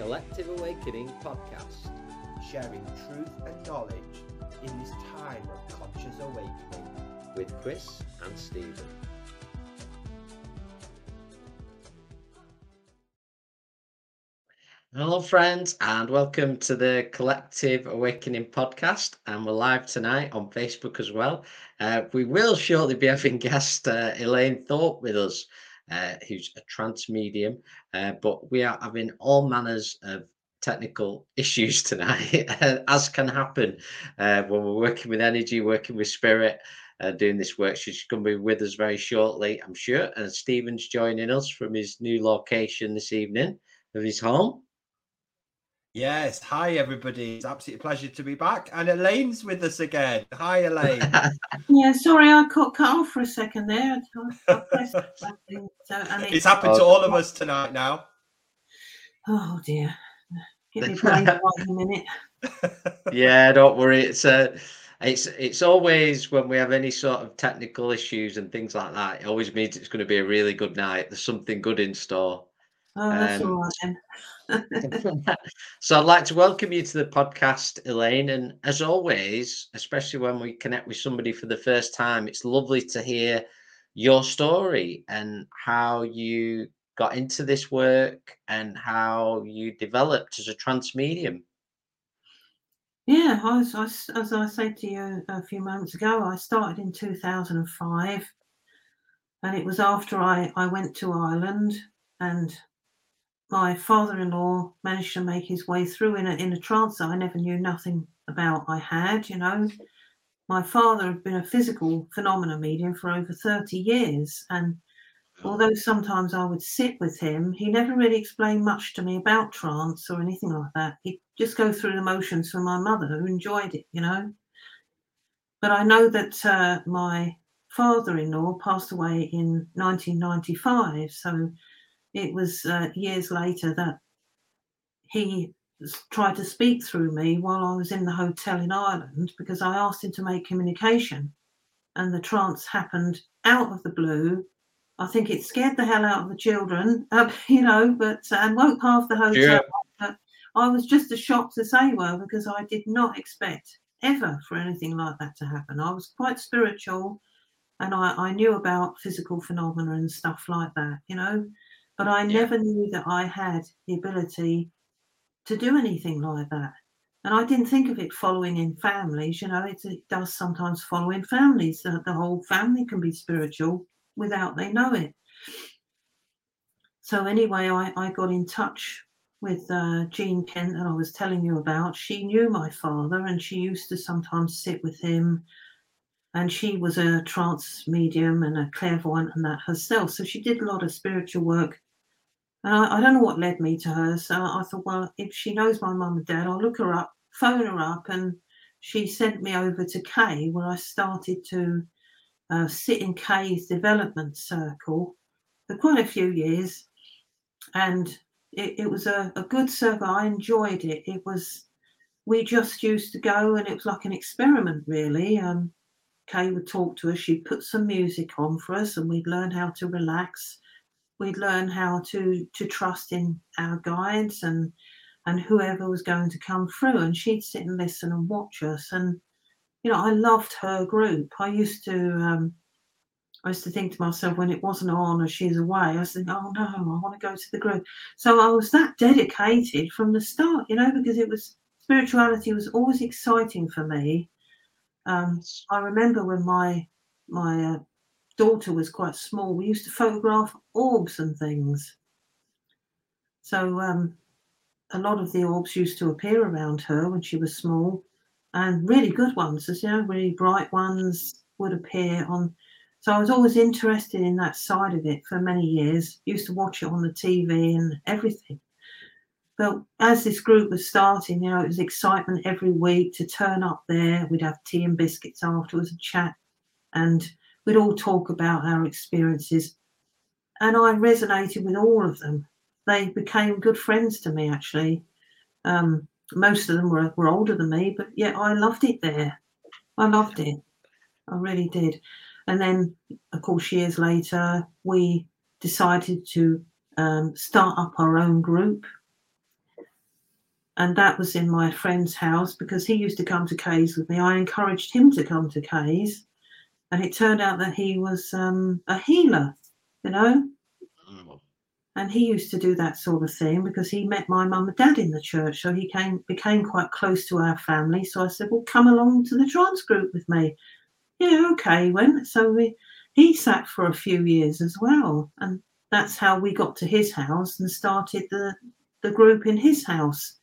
Collective Awakening podcast. sharing truth and knowledge in this time of conscious awakening. with Chris and Steven. Hello, friends, and welcome to the Collective Awakening podcast. And we're live tonight on Facebook as well. Uh, we will shortly be having guest uh, Elaine Thorpe with us, uh, who's a trance medium. Uh, but we are having all manners of technical issues tonight, as can happen uh, when we're working with energy, working with spirit uh, doing this work. She's going to be with us very shortly, I'm sure. And Steven's joining us from his new location this evening of his home. Yes, hi everybody. It's absolutely a pleasure to be back. And Elaine's with us again. Hi, Elaine. Yeah, sorry, I got cut off for a second there. I- I so, and it- it's happened to all of us tonight now. oh dear. Get me brain right in a minute. yeah, don't worry. It's uh, it's it's always when we have any sort of technical issues and things like that. It always means it's going to be a really good night. There's something good in store. Oh, that's Um, all right then. so I'd like to welcome you to the podcast, Elaine. And as always, especially when we connect with somebody for the first time, it's lovely to hear your story and how you got into this work and how you developed as a trance medium. Yeah, I as I said to you a few moments ago, I started in 2005, and it was after I, I went to Ireland, and my father-in-law managed to make his way through in a in a trance that I never knew nothing about. I had, you know, my father had been a physical phenomena medium for over 30 years, and although sometimes I would sit with him, he never really explained much to me about trance or anything like that. He'd just go through the motions for my mother, who enjoyed it, you know. But I know that uh, my father in law passed away in 1995. So it was uh, years later that he tried to speak through me while I was in the hotel in Ireland because I asked him to make communication. And the trance happened out of the blue I think it scared the hell out of the children, uh, you know, but and woke half the hotel. Sure. But I was just as shocked as they were because I did not expect ever for anything like that to happen. I was quite spiritual, and I, I knew about physical phenomena and stuff like that, you know, but I Yeah. never knew that I had the ability to do anything like that. And I didn't think of it following in families, you know, it, it does sometimes follow in families. The, the whole family can be spiritual without they know it. So anyway, I, I got in touch with uh, Jean Kent that I was telling you about. She knew my father and she used to sometimes sit with him. And she was a trance medium and a clairvoyant and that herself. So she did a lot of spiritual work. I, I don't know what led me to her. So I thought, well, if she knows my mum and dad, I'll look her up, phone her up. And she sent me over to Kay, where I started to uh, sit in Kay's development circle for quite a few years. And it, it was a, a good circle. I enjoyed it. It was, we just used to go and it was like an experiment, really. Um, Kay would talk to us. She'd put some music on for us and we'd learn how to relax. We'd learn how to to trust in our guides and and whoever was going to come through. And she'd sit and listen and watch us. And you know, I loved her group. I used to um, I used to think to myself when it wasn't on or she's away, I was thinking, oh no, I want to go to the group. So I was that dedicated from the start, you know, because it was spirituality was always exciting for me. Um, I remember when my my uh, daughter was quite small, we used to photograph orbs and things. So um, a lot of the orbs used to appear around her when she was small, and really good ones, as you know, really bright ones would appear on. So I was always interested in that side of it for many years. Used to watch it on the TV and everything. But as this group was starting, you know, it was excitement every week to turn up there. We'd have tea and biscuits afterwards and chat, and we'd all talk about our experiences. And I resonated with all of them. They became good friends to me, actually. Um, most of them were, were older than me, but yeah, I loved it there. I loved it. I really did. And then, of course, years later, we decided to um, start up our own group. and that was in my friend's house because he used to come to Kay's with me. I encouraged him to come to Kay's, and it turned out that he was um, a healer, you know. Oh, And he used to do that sort of thing because he met my mum and dad in the church, so he came became quite close to our family. So I said, "Well, come along to the trance group with me." Yeah, okay, he went. So we he sat for a few years as well, and that's how we got to his house and started the the group in his house.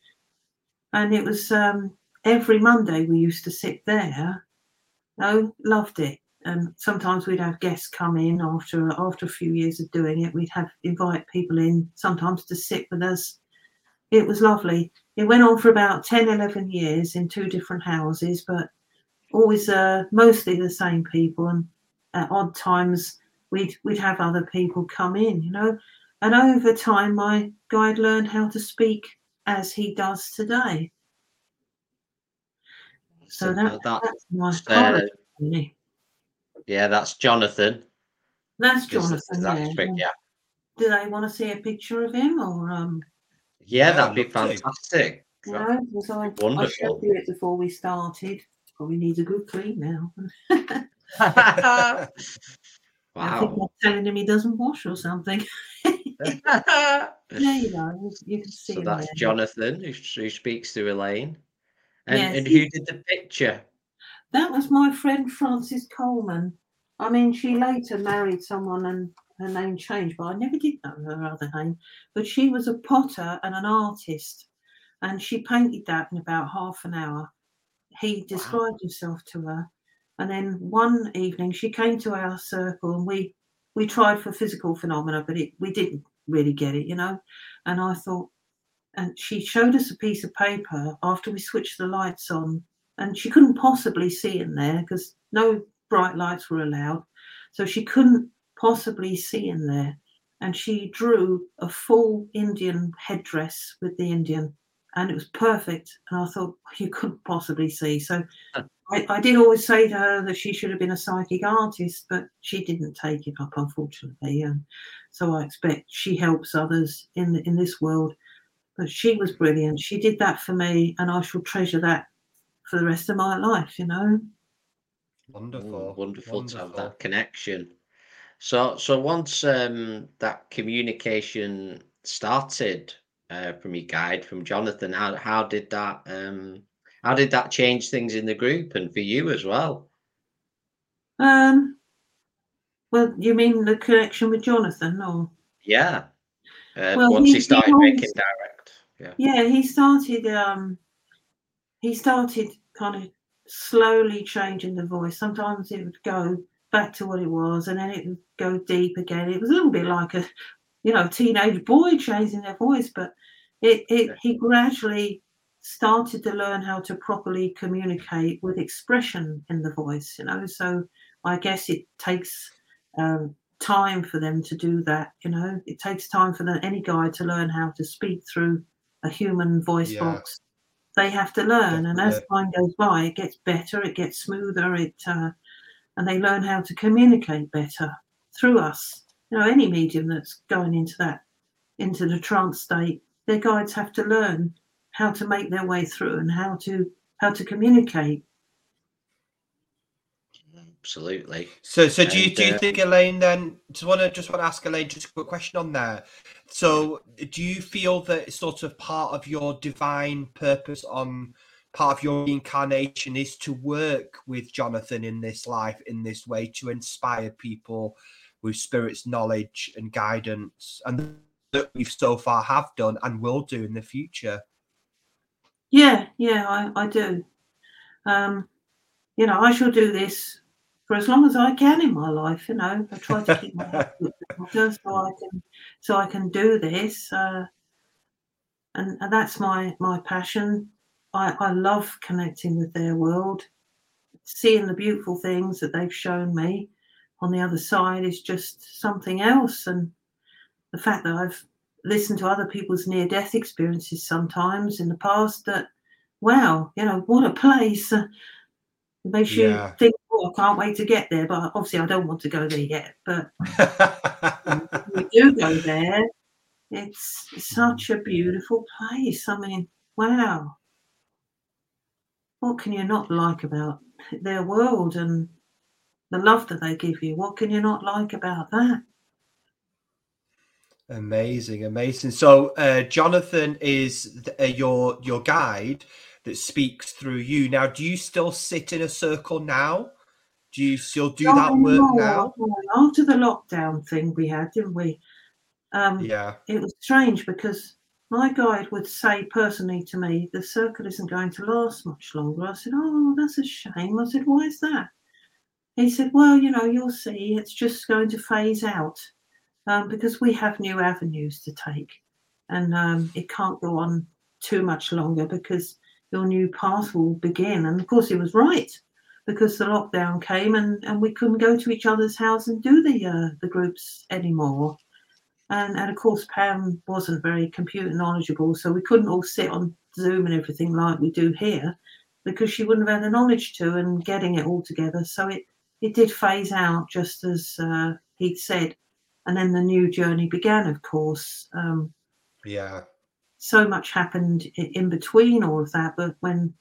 And it was um, every Monday we used to sit there. Oh, loved it. And sometimes we'd have guests come in after after a few years of doing it. We'd have invite people in sometimes to sit with us. It was lovely. It went on for about 10, 11 years in two different houses, but always uh, mostly the same people. And at odd times, we'd we'd have other people come in, you know. And over time, my guide learned how to speak as he does today. So that, that- that's my uh, part of it, really. Yeah, that's Jonathon. That's Jonathon. is that yeah. yeah. Do they want to see a picture of him or um? Yeah, Yeah, that'd be I'd love fantastic. You know, because I, I Wonderful. showed you it before we started. Probably needs a good clean now. I think wow. I'm telling him he doesn't wash or something. There you go. You, you can see so that's there. Jonathon who, who speaks to Elaine. And, Yes, and who did the picture? That was my friend Frances Coleman. I mean, she later married someone and her name changed, but I never did know her other name. But she was a potter and an artist, and she painted that in about half an hour. He described himself to her, and then one evening she came to our circle, and we we tried for physical phenomena, but it we didn't really get it, you know. And I thought, and she showed us a piece of paper after we switched the lights on and she couldn't possibly see in there because no bright lights were allowed. So she couldn't possibly see in there. And she drew a full Indian headdress with the Indian, and it was perfect. And I thought, you couldn't possibly see. So I, I did always say to her that she should have been a psychic artist, but she didn't take it up, unfortunately. And so I expect she helps others in in this world. But she was brilliant. She did that for me, and I shall treasure that for the rest of my life, you know. Wonderful. Oh, wonderful, to have that connection. So, so once um, that communication started uh, from your guide, from Jonathon, how how did that um, how did that change things in the group and for you as well? Um well, you mean the connection with Jonathon or Yeah. Uh, Well, once he- he he started always- making direct. Yeah. yeah, he started um he started kind of slowly changing the voice. Sometimes it would go back to what it was and then it would go deep again. It was a little bit like a you know, teenage boy changing their voice, but it, it he gradually started to learn how to properly communicate with expression in the voice, you know. So I guess it takes um, time for them to do that, you know. It takes time for the, any guy to learn how to speak through a human voice Yeah. box. They have to learn, and as time goes by, it gets better, it gets smoother, it uh, and they learn how to communicate better through us. You know, any medium that's going into that into the trance state, their guides have to learn how to make their way through and how to how to communicate. Absolutely. So, so do you And, do you uh, think Elaine? Then just want to just want to ask Elaine just a quick question on there. So, do you feel that it's sort of part of your divine purpose on part of your incarnation is to work with Jonathon in this life in this way to inspire people with spirit's knowledge and guidance, and that we've so far have done and will do in the future? Yeah, yeah, I, I do. Um, you know, I shall do this for as long as I can in my life. You know, I try to keep my head so I can so I can do this. Uh, and, and that's my my passion. I, I love connecting with their world, seeing the beautiful things that they've shown me on the other side is just something else. And the fact that I've listened to other people's near death experiences sometimes in the past that, wow, you know, what a place. It makes Yeah. you think, oh, I can't wait to get there. But obviously, I don't want to go there yet. But when we do go there, it's such a beautiful place. I mean, wow, what can you not like about their world and the love that they give you? What can you not like about that? Amazing, amazing. So, uh, Jonathon is uh, your your guide that speaks through you. Now, do you still sit in a circle now? Do you still do that work now? After the lockdown thing we had, didn't we? Um, yeah. It was strange because my guide would say personally to me, the circle isn't going to last much longer. I said, Oh, that's a shame. I said, Why is that? He said, Well, you know, you'll see, it's just going to phase out um, because we have new avenues to take and um, it can't go on too much longer because your new path will begin. And of course, he was right because the lockdown came and, and we couldn't go to each other's house and do the uh, the groups anymore. And, and of course, Pam wasn't very computer knowledgeable, so we couldn't all sit on Zoom and everything like we do here because she wouldn't have had the knowledge to and getting it all together. So it, it did phase out just as uh, he'd said. And then the new journey began, of course. Um, yeah. So much happened in between all of that. But when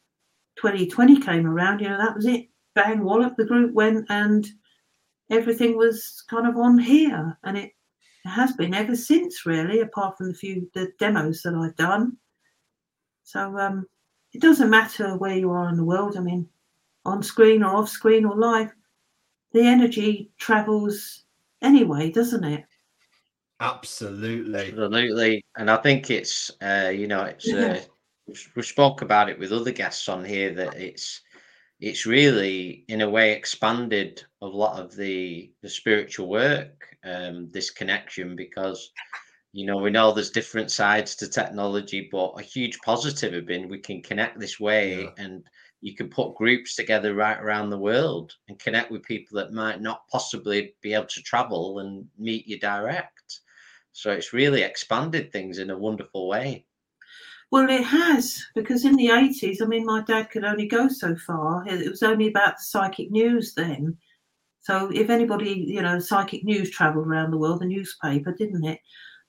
2020 came around, you know, that was it. Bang, wallop, the group went and everything was kind of on here. And it it has been ever since, really, apart from the few the demos that I've done. So um, it doesn't matter where you are in the world. I mean, on screen or off screen or live, the energy travels anyway, doesn't it? Absolutely, absolutely. And I think it's uh, you know it's uh, we spoke about it with other guests on here that it's it's really in a way expanded a lot of the the spiritual work um this connection because you know we know there's different sides to technology but a huge positive have been we can connect this way yeah. and you can put groups together right around the world and connect with people that might not possibly be able to travel and meet you direct so it's really expanded things in a wonderful way well, it has, because in the 80s, I mean, my dad could only go so far. It was only about the psychic news then. So if anybody, you know, psychic news traveled around the world, the newspaper, didn't it?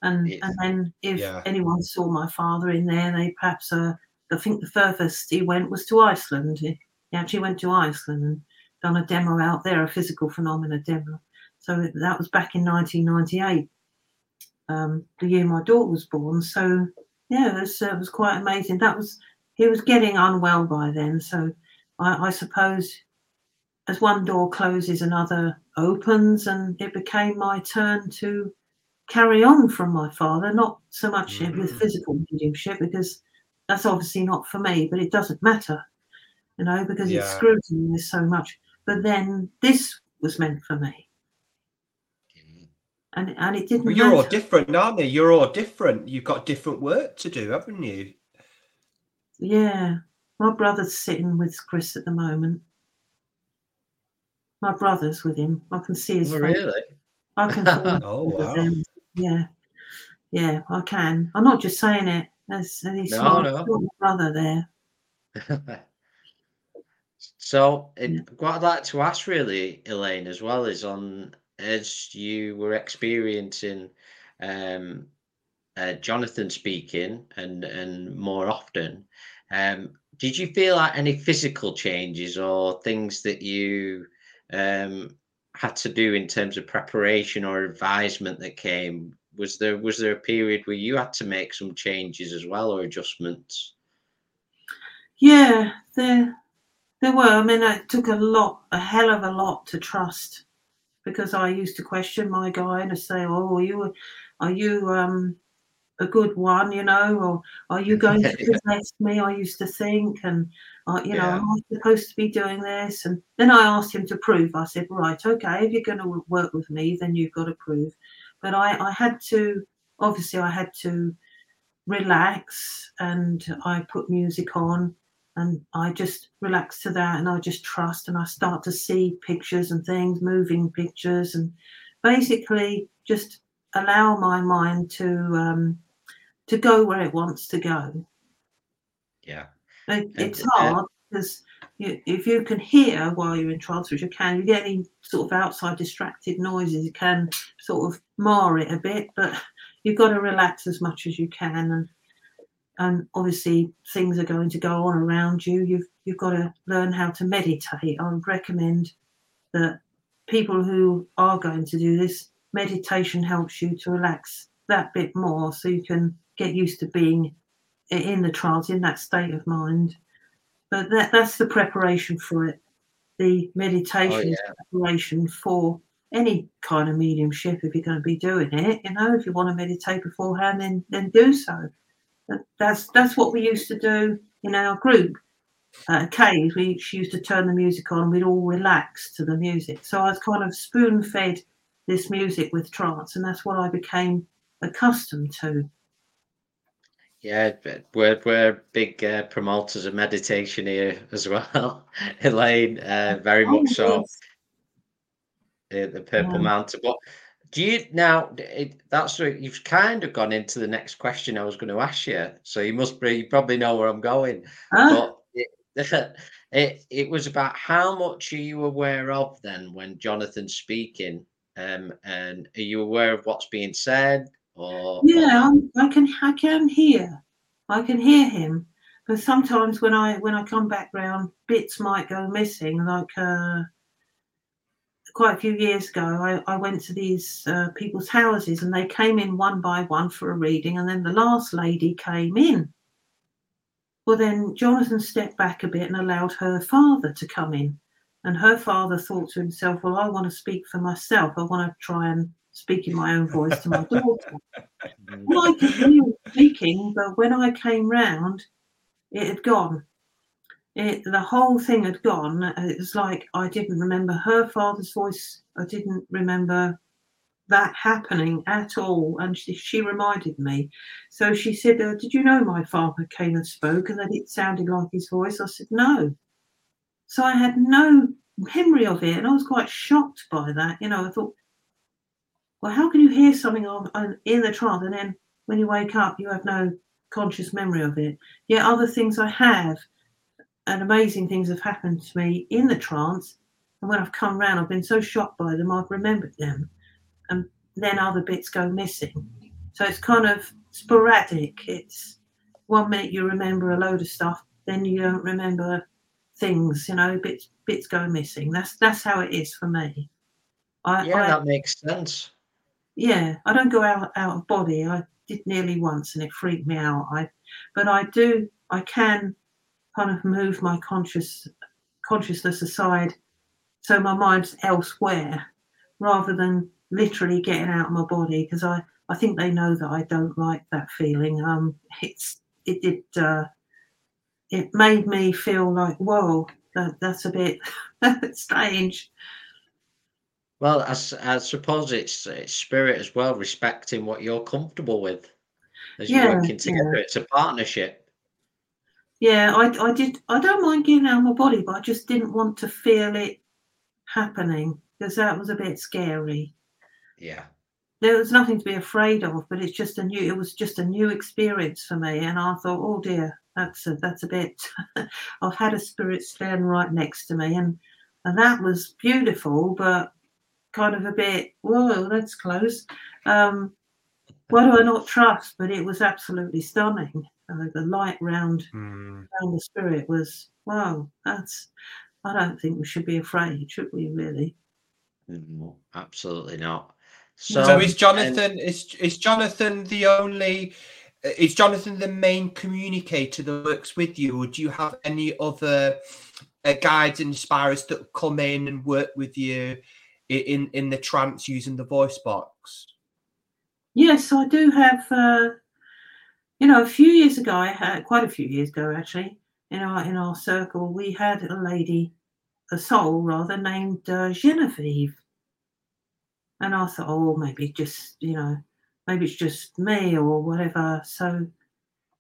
And and then if yeah. anyone saw my father in there, they perhaps, uh, I think the furthest he went was to Iceland. He, he actually went to Iceland and done a demo out there, a physical phenomena demo. So that was back in 1998, um, the year my daughter was born. So yeah, it was, uh, was quite amazing. That was he was getting unwell by then, so I, I suppose as one door closes, another opens, and it became my turn to carry on from my father. Not so much mm-hmm. with physical mediumship because that's obviously not for me, but it doesn't matter, you know, because yeah. it's scrutiny so much. But then this was meant for me and and it didn't. Well, you're matter. all different, aren't you? You're all different. You've got different work to do, haven't you? Yeah, my brother's sitting with Chris at the moment. My brother's with him. I can see his. Oh, face. really? I can. oh wow. Yeah, yeah, I can. I'm not just saying it. There's, there's no, no. my brother there. so, it, what I'd like to ask, really, Elaine, as well, is on as you were experiencing um, uh, Jonathon speaking and and more often, um, did you feel like any physical changes or things that you um, had to do in terms of preparation or advisement that came? Was there was there a period where you had to make some changes as well or adjustments? Yeah, there there were. I mean, it took a lot, a hell of a lot to trust because I used to question my guy and say, "Oh, are you, are you um, a good one? You know, or are you going to possess me?" I used to think, and uh, you know, am I supposed to be doing this? And then I asked him to prove. I said, "Right, okay, if you're going to work with me, then you've got to prove." But I, I had to, obviously, I had to relax, and I put music on and I just relax to that and I just trust and I start to see pictures and things, moving pictures, and basically just allow my mind to um, to go where it wants to go. Yeah, it, it's hard because you, if you can hear while you're in trance, which you can, you get any sort of outside distracted noises, you can sort of mar it a bit, but you've got to relax as much as you can and and obviously things are going to go on around you. You've you've got to learn how to meditate. I would recommend that people who are going to do this, meditation helps you to relax that bit more so you can get used to being in the trance, in that state of mind. But that, that's the preparation for it. The meditation oh, yeah. preparation for any kind of mediumship if you're going to be doing it. You know, if you want to meditate beforehand, then then do so. That's that's what we used to do in our group. Uh, Kay, we she used to turn the music on. We'd all relax to the music. So I was kind of spoon fed this music with trance, and that's what I became accustomed to. Yeah, we're we're big uh, promoters of meditation here as well, Elaine. Uh, very oh, much so. The, the Purple yeah. Mountain. But do you now? It, that's you've kind of gone into the next question I was going to ask you. So you must be, you probably know where I'm going. But it, it it was about how much are you aware of then when Jonathon's speaking, um, and are you aware of what's being said? Or, yeah, I can I can hear, I can hear him. But sometimes when I when I come back round, bits might go missing. Like uh, quite a few years ago, I, I went to these uh, people's houses and they came in one by one for a reading, and then the last lady came in. Well, then Jonathon stepped back a bit and allowed her father to come in. And her father thought to himself, Well, I want to speak for myself. I want to try and speak in my own voice to my daughter. well, I could hear speaking, but when I came round, it had gone. It, the whole thing had gone. It was like I didn't remember her father's voice. I didn't remember that happening at all. And she, she reminded me. So she said, uh, Did you know my father came and spoke and that it sounded like his voice? I said, No. So I had no memory of it. And I was quite shocked by that. You know, I thought, well, how can you hear something on, on, in the trance and then when you wake up, you have no conscious memory of it? Yet other things I have and amazing things have happened to me in the trance. And when I've come round, I've been so shocked by them, I've remembered them. And then other bits go missing. So it's kind of sporadic. It's one minute you remember a load of stuff, then you don't remember things, you know, bits bits go missing. That's that's how it is for me. I, yeah, I, that makes sense yeah, I don't go out out of body. I did nearly once, and it freaked me out. I, but I do. I can kind of move my conscious consciousness aside, so my mind's elsewhere, rather than literally getting out of my body. Because I, I think they know that I don't like that feeling. Um, it's it did. Uh, it made me feel like, whoa, that, that's a bit strange. Well, I, I suppose it's, it's spirit as well, respecting what you're comfortable with as yeah, you're working together. Yeah. It's a partnership. Yeah, I, I did. I don't mind getting out of my body, but I just didn't want to feel it happening because that was a bit scary. Yeah. There was nothing to be afraid of, but it's just a new. It was just a new experience for me, and I thought, oh dear, that's a that's a bit. I've had a spirit stand right next to me, and and that was beautiful, but kind of a bit, whoa, that's close. Um, what do I not trust? But it was absolutely stunning. Uh, the light round, mm. round the spirit was, wow, that's, I don't think we should be afraid, should we really? No, absolutely not. So, so is Jonathon, and, is, is Jonathon the only, is Jonathon the main communicator that works with you, or do you have any other uh, guides and inspirers that come in and work with you in in the trance using the voice box? Yes, I do have. Uh, you know, a few years ago, I had quite a few years ago actually. In our in our circle, we had a lady, a soul rather, named uh, Jenavieve, and I thought, oh, maybe just you know, maybe it's just me or whatever. So,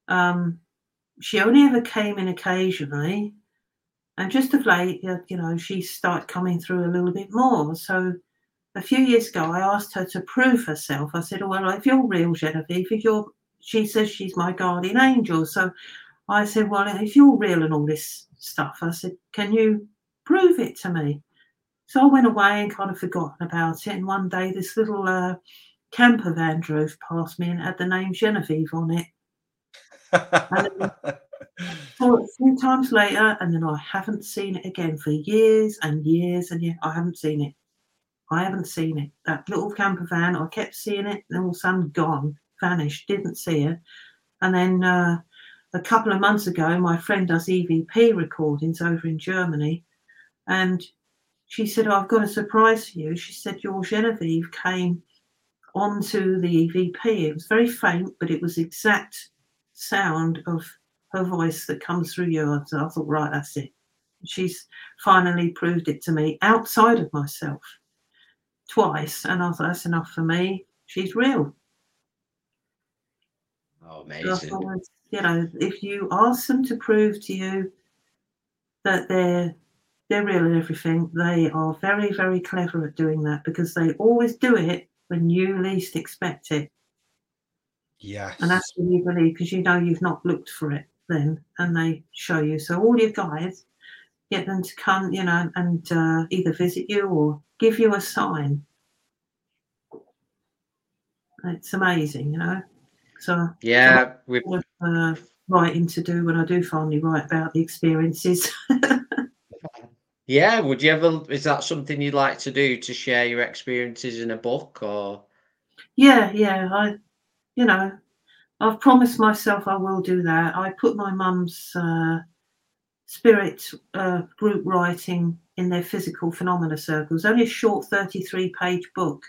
um, she only ever came in occasionally, and just of late, you know, she started coming through a little bit more. So a few years ago, I asked her to prove herself. I said, well, if you're real, Jenavieve, if you're, she says she's my guardian angel. So I said, well, if you're real and all this stuff, I said, can you prove it to me? So I went away and kind of forgotten about it. And one day, this little uh, camper van drove past me and had the name Genevieve on it. it a few times later, and then I haven't seen it again for years and years and years. I haven't seen it. I haven't seen it. That little camper van, I kept seeing it, then all of a sudden gone, vanished, didn't see her. And then uh, a couple of months ago, my friend does EVP recordings over in Germany, and she said, oh, I've got a surprise for you. She said, Your Jenavieve came onto the EVP. It was very faint, but it was exact sound of her voice that comes through you. So I thought, right, that's it. She's finally proved it to me outside of myself twice. And I thought, that's enough for me. She's real. Oh, amazing. You know, if you ask them to prove to you that they're they're real and everything, they are very, very clever at doing that because they always do it when you least expect it. Yes. And that's when you believe because you know you've not looked for it then and they show you. So all your guides get them to come, you know, and uh, either visit you or give you a sign. It's amazing, you know. So yeah, with uh, writing to do when I do finally write about the experiences. yeah, would you ever? Is that something you'd like to do to share your experiences in a book, or? Yeah, yeah, I, you know, I've promised myself I will do that. I put my mum's uh, spirit uh, group writing in their physical phenomena circles. Only a short 33 page book,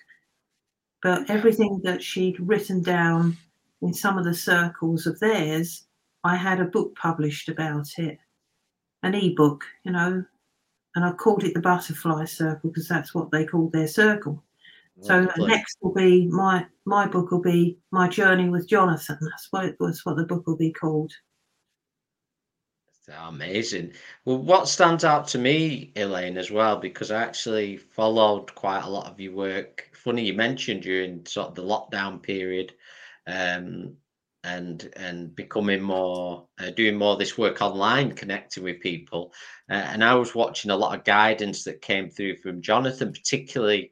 but everything that she'd written down in some of the circles of theirs, I had a book published about it, an e-book, you know, and I called it the Butterfly Circle because that's what they called their circle. So next will be my my book will be my journey with Jonathon. That's what it was. What the book will be called. Amazing. Well, what stands out to me, Elaine, as well, because I actually followed quite a lot of your work. Funny you mentioned during sort of the lockdown period, um, and and becoming more uh, doing more of this work online connecting with people. Uh, and i was watching a lot of guidance that came through from jonathon particularly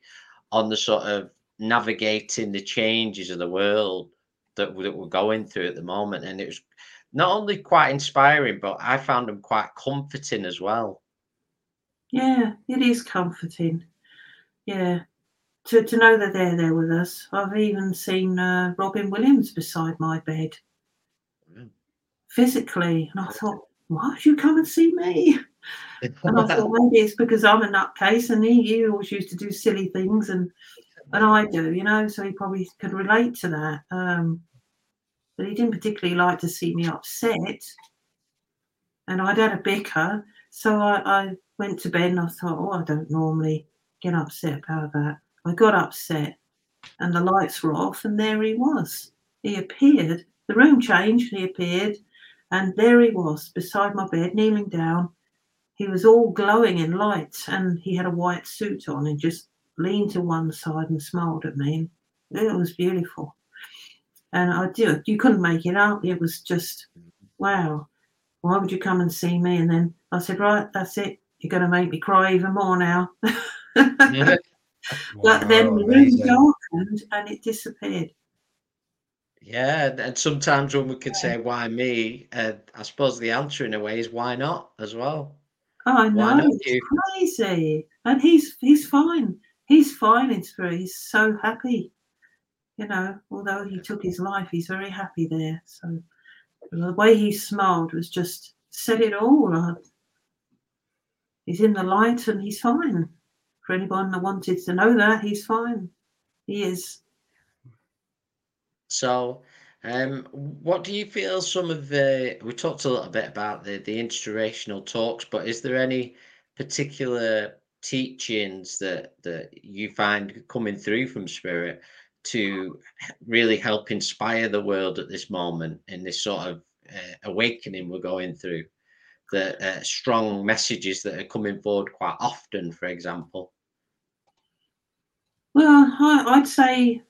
on the sort of navigating the changes of the world that, that we're going through at the moment. And it was not only quite inspiring but i found them quite comforting as well. Yeah it is comforting. Yeah to, to know that they're there with us. I've even seen uh, Robin Williams beside my bed mm. physically. And I thought, why did you come and see me? and I thought, maybe it's because I'm a nutcase and he, he always used to do silly things and and I do, you know, so he probably could relate to that. Um, but he didn't particularly like to see me upset. And I'd had a bicker. So I, I went to bed and I thought, oh, I don't normally get upset about that. I got upset and the lights were off, and there he was. He appeared. The room changed, he appeared, and there he was beside my bed, kneeling down. He was all glowing in light, and he had a white suit on and just leaned to one side and smiled at me. It was beautiful. And I do, you couldn't make it up. It was just, wow, why would you come and see me? And then I said, right, that's it. You're going to make me cry even more now. but then the room darkened and it disappeared. Yeah, and sometimes when we could say why me, uh, I suppose the answer in a way is why not as well. Oh, I know it's you? crazy, and he's he's fine. He's fine in spirit. He's so happy. You know, although he took his life, he's very happy there. So the way he smiled was just said it all. He's in the light and he's fine for anyone that wanted to know that, he's fine. He is. So, um, what do you feel some of the we talked a little bit about the the inspirational talks, but is there any particular teachings that that you find coming through from spirit to really help inspire the world at this moment in this sort of uh, awakening we're going through the uh, strong messages that are coming forward quite often for example well, I, would say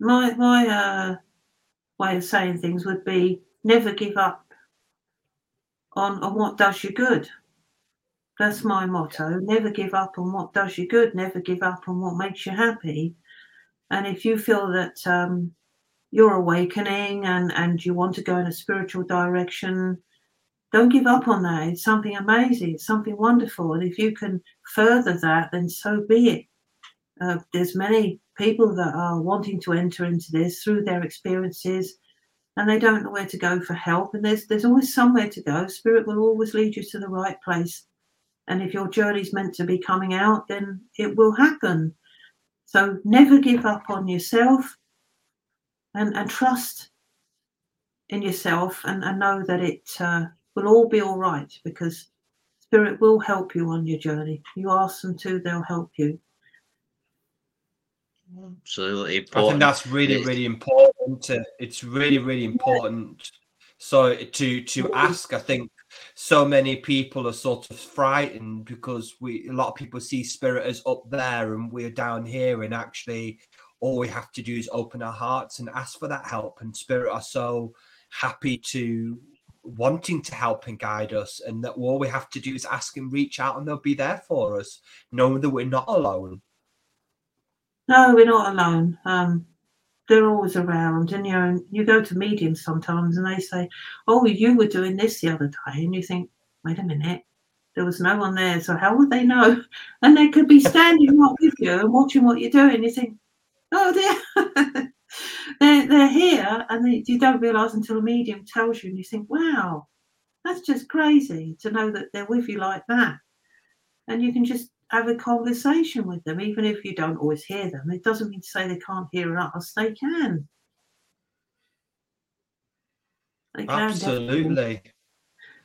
my my uh, way of saying things would be never give up on, on what does you good. That's my motto. Never give up on what does you good. Never give up on what makes you happy. And if you feel that um, you're awakening and and you want to go in a spiritual direction don't give up on that it's something amazing it's something wonderful and if you can further that then so be it uh, there's many people that are wanting to enter into this through their experiences and they don't know where to go for help and there's there's always somewhere to go. Spirit will always lead you to the right place and if your journey's meant to be coming out then it will happen. So never give up on yourself and, and trust in yourself and, and know that it uh, will all be all right because spirit will help you on your journey. You ask them to they'll help you absolutely. Important. i think that's really really important to, it's really really important. So to to ask i think so many people are sort of frightened because we a lot of people see spirit as up there and we're down here and actually all we have to do is open our hearts and ask for that help. And spirit are so happy to wanting to help and guide us and that all we have to do is ask and reach out and they'll be there for us knowing that we're not alone no we're not alone. Um they're always around and you know you go to mediums sometimes and they say oh you were doing this the other day and you think wait a minute there was no one there so how would they know? And they could be standing right with you and watching what you're doing you think oh dear. They're, they're here and they, you don't realize until a medium tells you and you think wow that's just crazy to know that they're with you like that. And you can just have a conversation with them even if you don't always hear them. It doesn't mean to say they can't hear us. They can. They can absolutely. Definitely.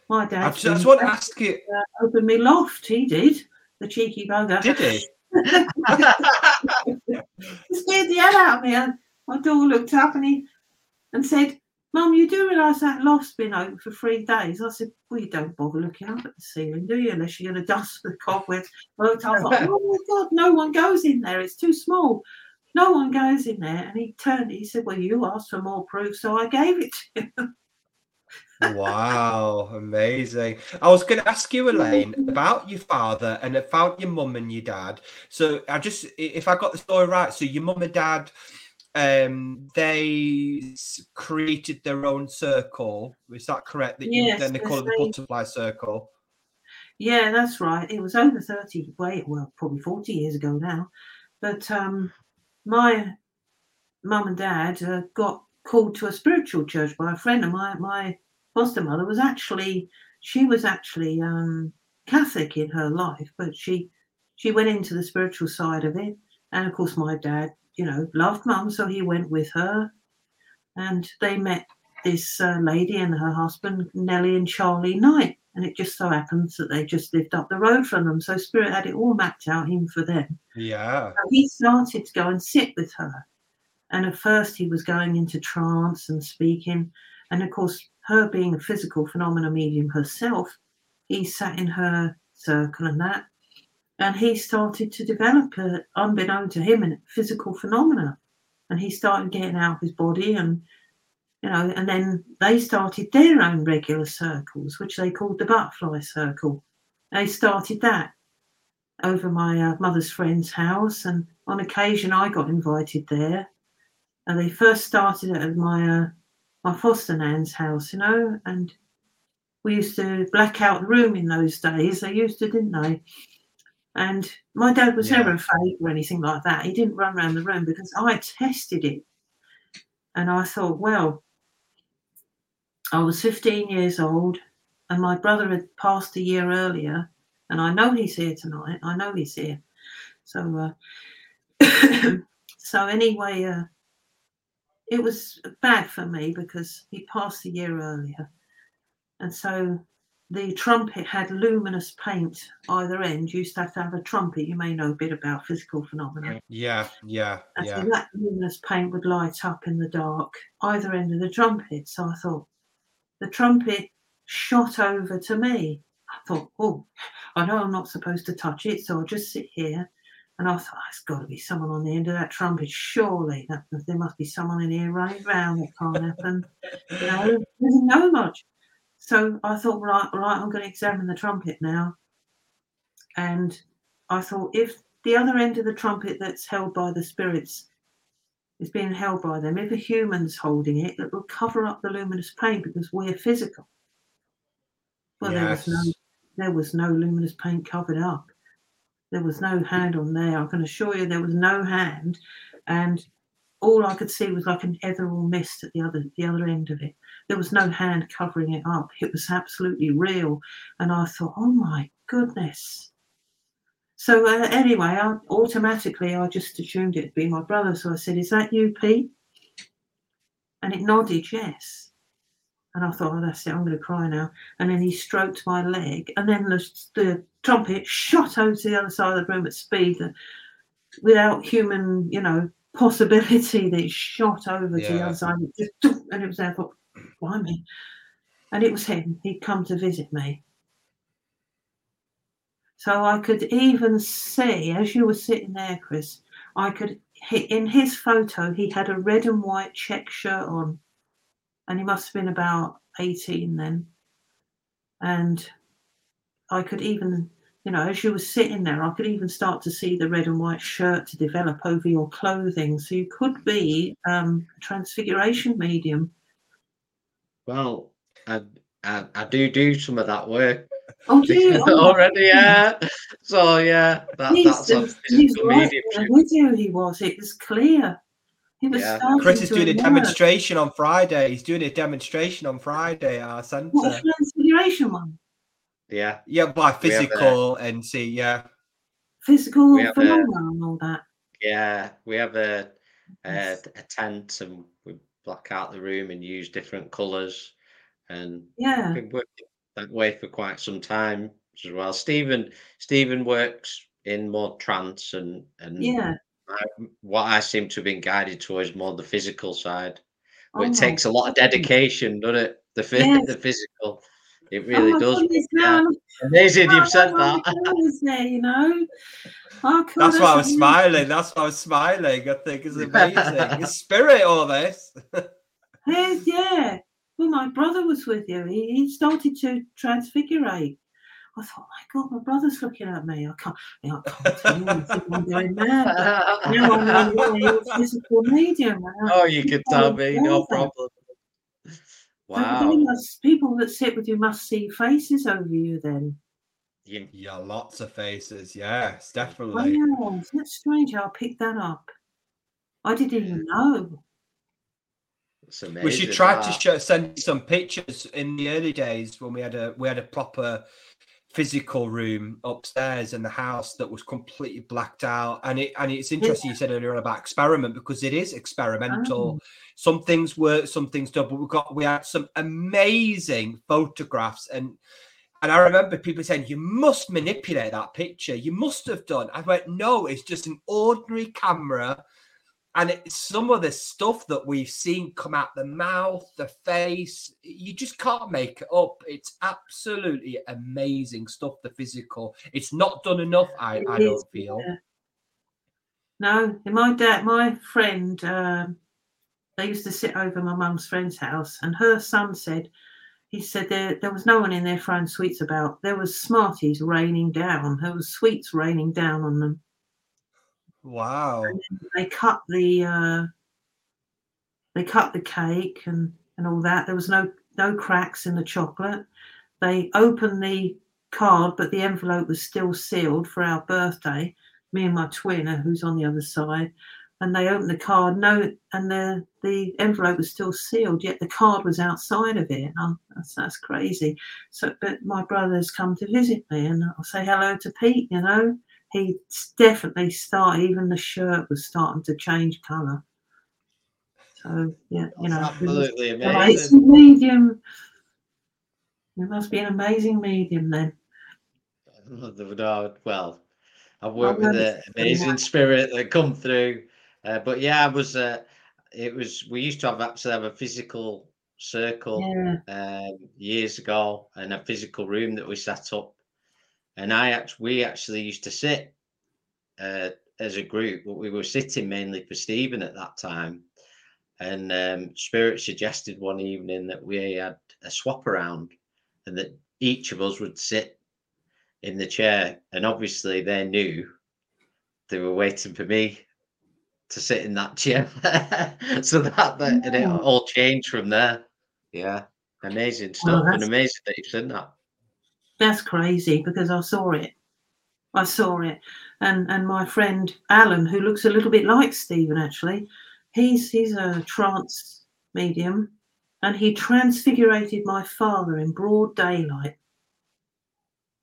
my dad I just, I just want to ask you uh, open me loft. He did the cheeky bugger. Did he? He scared the hell out of me. And my daughter looked up and he and said, Mum, you do realise that loft's been open for three days? I said, Well, you don't bother looking up at the ceiling, do you? Unless you're going to dust the cobwebs. I looked up, Oh my God, no one goes in there. It's too small. No one goes in there. And he turned, he said, Well, you asked for more proof, so I gave it to you wow, amazing. I was going to ask you, Elaine, about your father and about your mum and your dad. So I just, if I got the story right, so your mum and dad, um, they created their own circle. Is that correct? That yes, you, then they call it the butterfly circle. Yeah, that's right. It was over 30, wait, well, probably 40 years ago now. But um, my mum and dad uh, got called to a spiritual church by a friend of mine. My foster mother was actually she was actually um, Catholic in her life, but she she went into the spiritual side of it. And of course, my dad, you know, loved mum, so he went with her, and they met this uh, lady and her husband, Nellie and Charlie Knight. And it just so happens that they just lived up the road from them. So Spirit had it all mapped out in for them. Yeah. So he started to go and sit with her. And at first he was going into trance and speaking. And of course, her being a physical phenomena medium herself, he sat in her circle and that, and he started to develop, a, unbeknown to him, a physical phenomena. And he started getting out of his body, and you know, and then they started their own regular circles, which they called the butterfly circle. They started that over my uh, mother's friend's house, and on occasion I got invited there. And they first started at my uh, my foster nan's house, you know, and we used to black out the room in those days. They used to, didn't they? And my dad was yeah. never afraid or anything like that. He didn't run around the room because I tested it. And I thought, well, I was 15 years old and my brother had passed a year earlier. And I know he's here tonight. I know he's here. So, uh, so anyway, uh, it was bad for me because he passed a year earlier. And so the trumpet had luminous paint either end. You used to have to have a trumpet. You may know a bit about physical phenomena. Mm, yeah, yeah, and yeah. So that luminous paint would light up in the dark either end of the trumpet. So I thought the trumpet shot over to me. I thought, oh, I know I'm not supposed to touch it, so I'll just sit here and I thought, oh, there's got to be someone on the end of that trumpet. Surely that there must be someone in here running around. That can't happen. you know, didn't know much. So I thought, right, right, I'm going to examine the trumpet now. And I thought, if the other end of the trumpet that's held by the spirits is being held by them. If a human's holding it, it will cover up the luminous paint because we're physical. Well, Yes. there was no there was no luminous paint covered up. There was no hand on there. I can assure you there was no hand, and all I could see was like an ethereal mist at the other the other end of it. There was no hand covering it up. It was absolutely real, and I thought, oh my goodness. So uh, anyway, I automatically I just assumed it'd be my brother. So I said, "Is that you, Pete?" And it nodded yes. And I thought, oh, that's it, I'm going to cry now. And then he stroked my leg, and then the, the trumpet shot over to the other side of the room at speed, without human, you know, possibility that it shot over to the other side. It just, and it was there, I thought, blimey. And it was him. He'd come to visit me. So I could even see, as you were sitting there, Chris, I could, in his photo, he had a red and white check shirt on and he must have been about 18 then. And I could even, you know, as you were sitting there, I could even start to see the red and white shirt to develop over your clothing. So you could be um, a transfiguration medium. Well, I, I I do do some of that work Oh, do you? Oh, already. Yeah. So yeah, that, he's, that's a he's physical right there with you. He was. It was clear. He was Yeah. Chris is doing a emerge. demonstration on Friday. He's doing a demonstration on Friday at our What centre. transfiguration one? Yeah. Yeah, by We have a- physical and see, yeah. Physical We phenomena and all that. Yeah, we have a a, a tent and we black out the room and use different colours and Yeah. been that way for quite some time as well. Steven Steven works in more trance and and Yeah. I, what I seem to have been guided towards more the physical side. But Oh it my takes a lot of dedication, doesn't it? The Yes. the physical. It Oh really my does. goodness, Yeah. Amazing Oh, you've said my that. God, was there, you know. I could That's why I have- was smiling. That's why I was smiling. I think it's amazing. It's spirit, all this. Yes, yeah. Well, my brother was with you. He, he started to transfigurate. I thought, my God, my brother's looking at me. I can't, I can't tell you. I think I'm going mad. But now I'm wondering, a physical medium. oh, you could tell me, no problem. So Wow. they must- people that sit with you must see faces over you then. You, Yeah, lots of faces. Yes, Wow, definitely. that's strange. I'll pick that up. I didn't even know. amazing. We should try to show, send some pictures in the early days when we had a we had a proper physical room upstairs in the house that was completely blacked out. And it and it's interesting you said earlier on about experiment because it is experimental. Oh. Some things work, some things don't. But we got we had some amazing photographs and. And I remember people saying, "You must manipulate that picture. You must have done." I went, "No, it's just an ordinary camera and it's some of the stuff that we've seen come out the mouth, the face, you just can't make it up. It's absolutely amazing stuff, the physical. It's not done enough, I, I don't feel. yeah. No, my dad, my friend, um, they used to sit over my mum's friend's house, and her son said, he said there there was no one in there throwing sweets about. There was Smarties raining down. There was sweets raining down on them. Wow. They cut the uh, they cut the cake and and all that. There was no no cracks in the chocolate. They opened the card, but the envelope was still sealed for our birthday. Me and my twin, uh, who's on the other side, and they opened the card. No, and the the envelope was still sealed. Yet the card was outside of it. Oh, that's that's crazy. So, but my brother's come to visit me, and I'll say hello to Pete. You know, he definitely started. Even the shirt was starting to change colour. So yeah, you know, absolutely it was- it's a medium. It must be an amazing medium then. Well, I've worked with an amazing spirit that come through. Uh, but yeah, I was. Uh, it was. We used to have actually have a physical circle Yeah, um, years ago, and a physical room that we set up. And I actually, we actually used to sit uh, as a group, but we were sitting mainly for Steven at that time. And um, Spirit suggested one evening that we had a swap around, and that each of us would sit in the chair. And obviously, they knew they were waiting for me to sit in that chair. so that, that and it all changed from there. Yeah, amazing stuff, and amazing that you've seen that. That's crazy because I saw it. I saw it, and and my friend Alan, who looks a little bit like Steven, actually, he's he's a trance medium, and he transfigurated my father in broad daylight.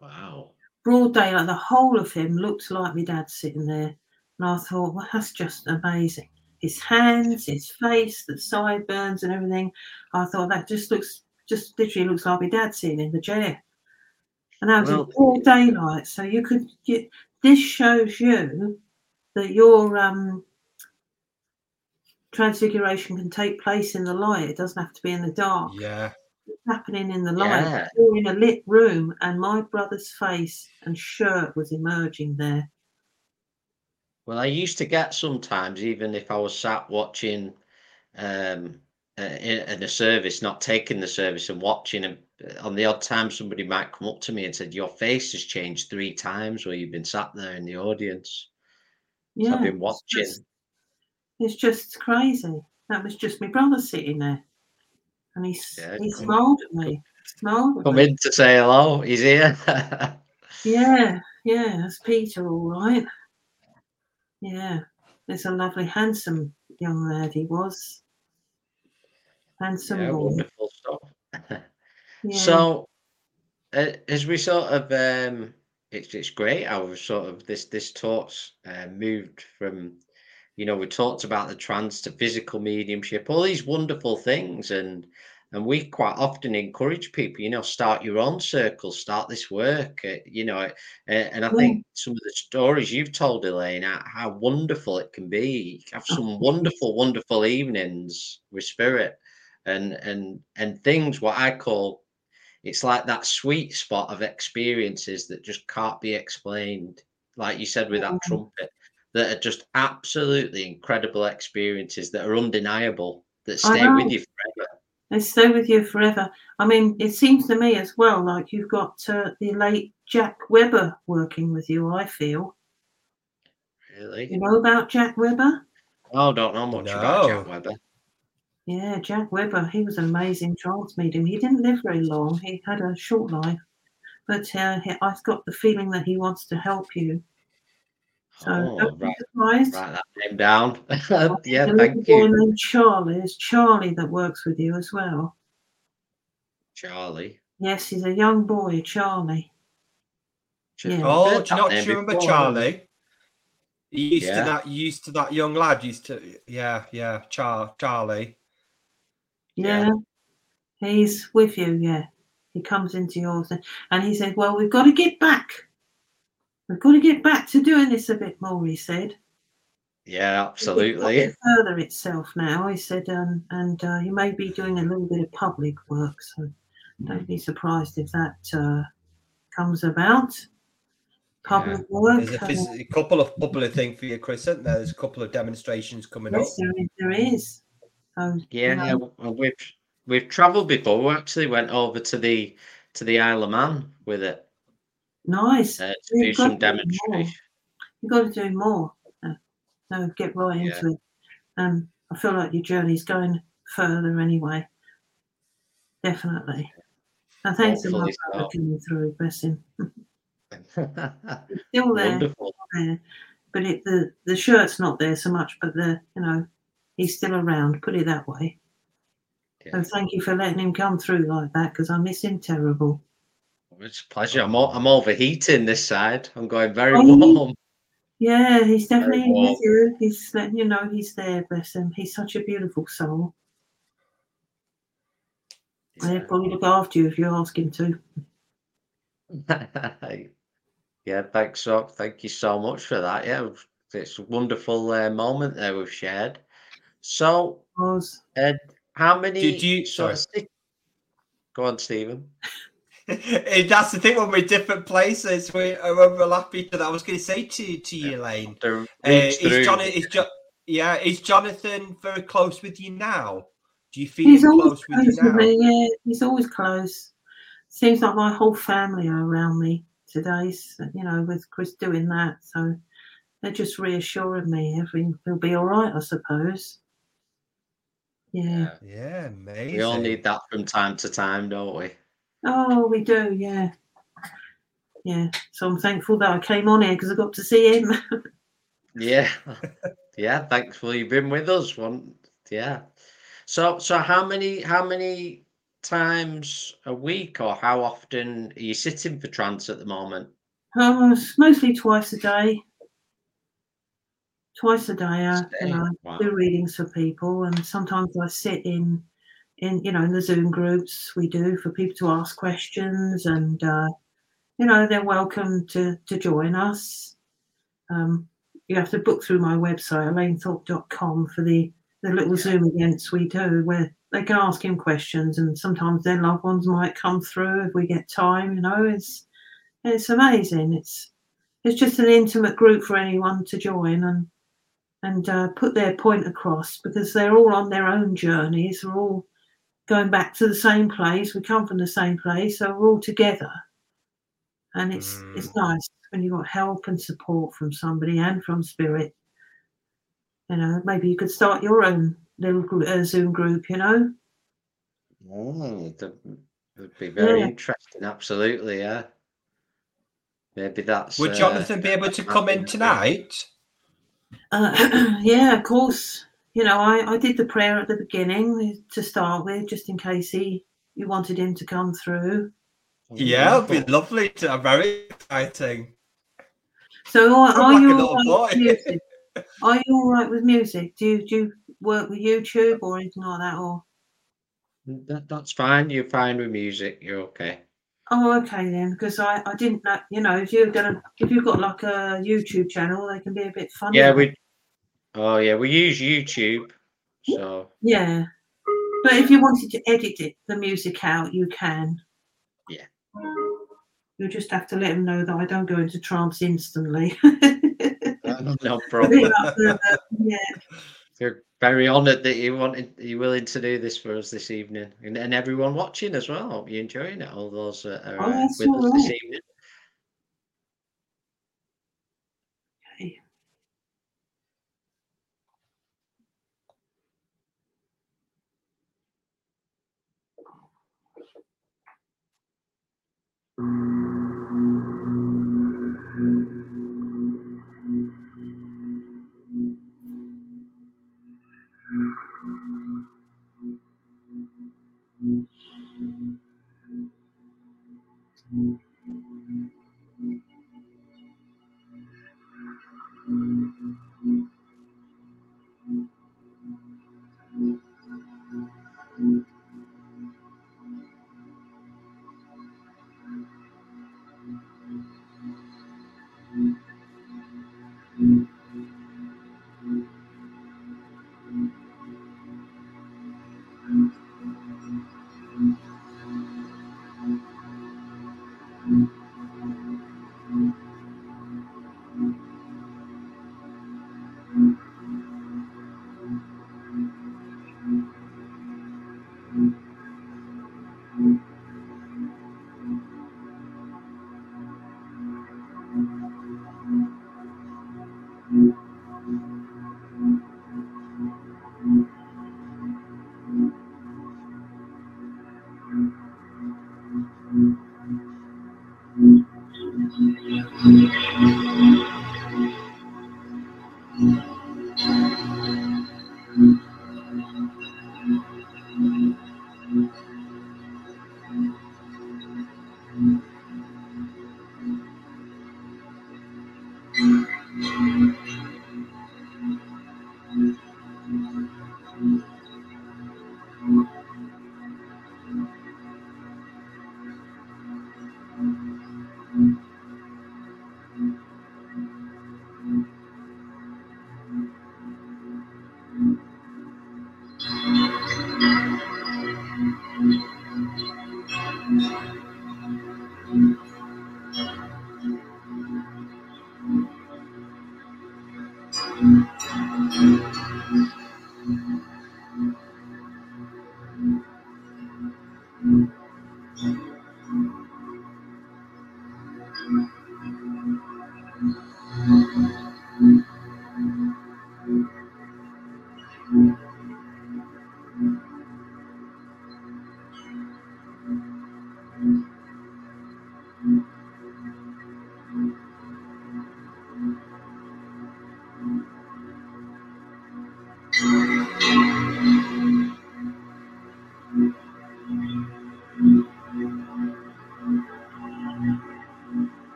Wow. Broad daylight, the whole of him looked like my dad sitting there, and I thought, well, that's just amazing. His hands, his face, the sideburns, and everything. I thought that just looks, just literally looks like my dad sitting in the chair. And that was Well, in broad daylight, so you could get. This shows you that your um, transfiguration can take place in the light. It doesn't have to be in the dark. Yeah. It's happening in the light. Yeah. You're in a lit room, and my brother's face and shirt was emerging there. Well, I used to get sometimes, even if I was sat watching um, uh, in, in a service, not taking the service and watching, and on the odd time somebody might come up to me and said, "Your face has changed three times where you've been sat there in the audience." So I've been it's watching. just- It's just crazy. That was just my brother sitting there, and he s- Yeah, he smiled at me. Smiled at Come me. in to say hello. He's here. Yeah, yeah, that's Peter, all right. Yeah, there's a lovely, handsome young lad he was. Handsome yeah, boy. wonderful. Yeah. So, uh, as we sort of, um, it's it's great how we've sort of this this talks uh, moved from, you know, we talked about the trance to physical mediumship, all these wonderful things, and and we quite often encourage people, you know, start your own circle, start this work, uh, you know, uh, and I think some of the stories you've told Elaine, how, how wonderful it can be. Have some wonderful, wonderful evenings with spirit, and and and things what I call it's like that sweet spot of experiences that just can't be explained like you said with that Yeah. trumpet that are just absolutely incredible experiences that are undeniable that stay with you forever They stay with you forever. I mean, it seems to me as well like you've got uh, the late Jack Webber working with you. I feel. really You know about Jack Webber? oh don't know much about jack No. webber Yeah, Jack Webber. He was an amazing trance medium. He didn't live very long. He had a short life, but uh, he, I've got the feeling that he wants to help you. So oh don't be right surprised. write that name down yeah There's a thank little boy you named Charlie. It's Charlie that works with you as well. charlie Yes, he's a young boy, Charlie. Ch- Yeah. Oh, heard do you not name do you remember before. Charlie? He used Yeah. to that used to that young lad used to yeah, yeah, Char Charlie. Yeah. Yeah. He's with you, yeah. He comes into yours and, and he said, Well, we've got to get back. We've got to get back to doing this a bit more, he said. yeah absolutely to further itself now. He said, um, and uh, he may be doing a little bit of public work, so don't be surprised if that uh, comes about. Public work. There's a, uh, a couple of public thing for you, Chris, isn't there? There's a couple of demonstrations coming up. yes, is. There is. So, you Yeah, we've we've travelled before. We actually went over to the to the Isle of Man with it nice. uh, to We've do some got to do more. demonstration. You've got to do more. Uh, no, get right Yeah. into it. Um, I feel like your journey's going further anyway. Definitely. And thanks a lot for so. coming through, bless him. Still there, Wonderful. there, but it, the the shirt's not there so much. But the you know he's still around. Put it that way. Yeah. So thank you for letting him come through like that because I miss him terrible. It's a pleasure. I'm o- I'm overheating this side. I'm going very Oh, warm. Yeah, he's definitely with you. He's letting you know he's there. Bless him. He's such a beautiful soul. And he'll probably look after you if you ask him to. yeah, thanks so thank you so much for that. Yeah, it's a wonderful uh, moment there we've shared. So, Was uh, how many? Did you- sort of sit- Go on, Steven. That's the thing when we're different places, we are overlap each other. I was going to say to to you, Elaine, The uh, is through. Is jo- yeah, is Jonathon very close with you now? Do you feel he's him always close with you close with now? me. Yeah, he's always close. Seems like my whole family are around me today. s- You know, with Chris doing that, so they're just reassuring me everything will be all right, I suppose. Yeah. Yeah, amazing. We all need that from time to time, don't we? Oh, we do. Yeah. Yeah. So I'm thankful that I came on here because I got to see him. Yeah. yeah, thankful you've been with us. One yeah. So so how many how many times a week or how often are you sitting for trance at the moment? Uh, oh, it's mostly twice a day. Twice a day, I, you know, Wow. do readings for people, and sometimes I sit in, in you know, in the Zoom groups we do for people to ask questions, and uh, you know, they're welcome to to join us. Um, you have to book through my website, elainethorpe.com, for the the little Zoom events we do where they can ask him questions, and sometimes their loved ones might come through if we get time. You know, it's it's amazing. It's it's just an intimate group for anyone to join and and uh, put their point across because they're all on their own journeys. We're all going back to the same place. We come from the same place, so we're all together. And it's it's nice when you've got help and support from somebody and from spirit. You know, maybe you could start your own little gr- uh, Zoom group. You know, Oh, that would be very Yeah. interesting. Absolutely, yeah. Maybe that's. Would uh, Jonathon be able to come in tonight? Uh, yeah, of course. You know, I, I did the prayer at the beginning to start with, just in case he you wanted him to come through. Yeah, it'd be lovely. To, very exciting. So are, are like you all right boy. with music? Are you all right with music? Do you, do you work with YouTube or anything like that? Or That, that's fine. You're fine with music. You're okay. Oh, okay then, because I, I didn't know. You know, if you're gonna if you've got like a YouTube channel, they can be a bit funny. Yeah, we. Oh yeah, we use YouTube. So Yeah, but if you wanted to edit it, the music out, you can. Yeah. You'll just have to let them know that I don't go into trance instantly. no problem. bit like the- yeah, We're very honoured that you wanted you willing to do this for us this evening, and, and everyone watching as well. Hope you're enjoying it. All those that are oh, uh, with us right. this evening. Mm.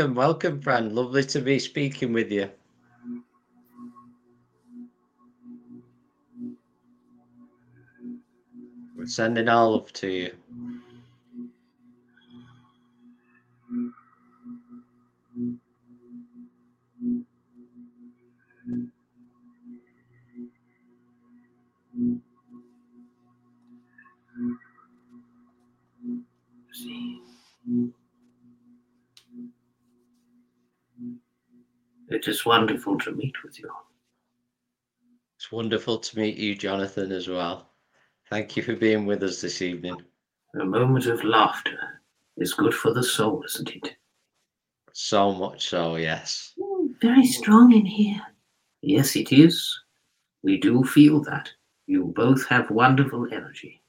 Welcome, welcome, Fran. Lovely to be speaking with you. We're sending all love to you. It is wonderful to meet with you. It's wonderful to meet you, Jonathon, as well. Thank you for being with us this evening. A moment of laughter is good for the soul, isn't it? So much so, yes. Very strong in here. Yes, it is. We do feel that. You both have wonderful energy.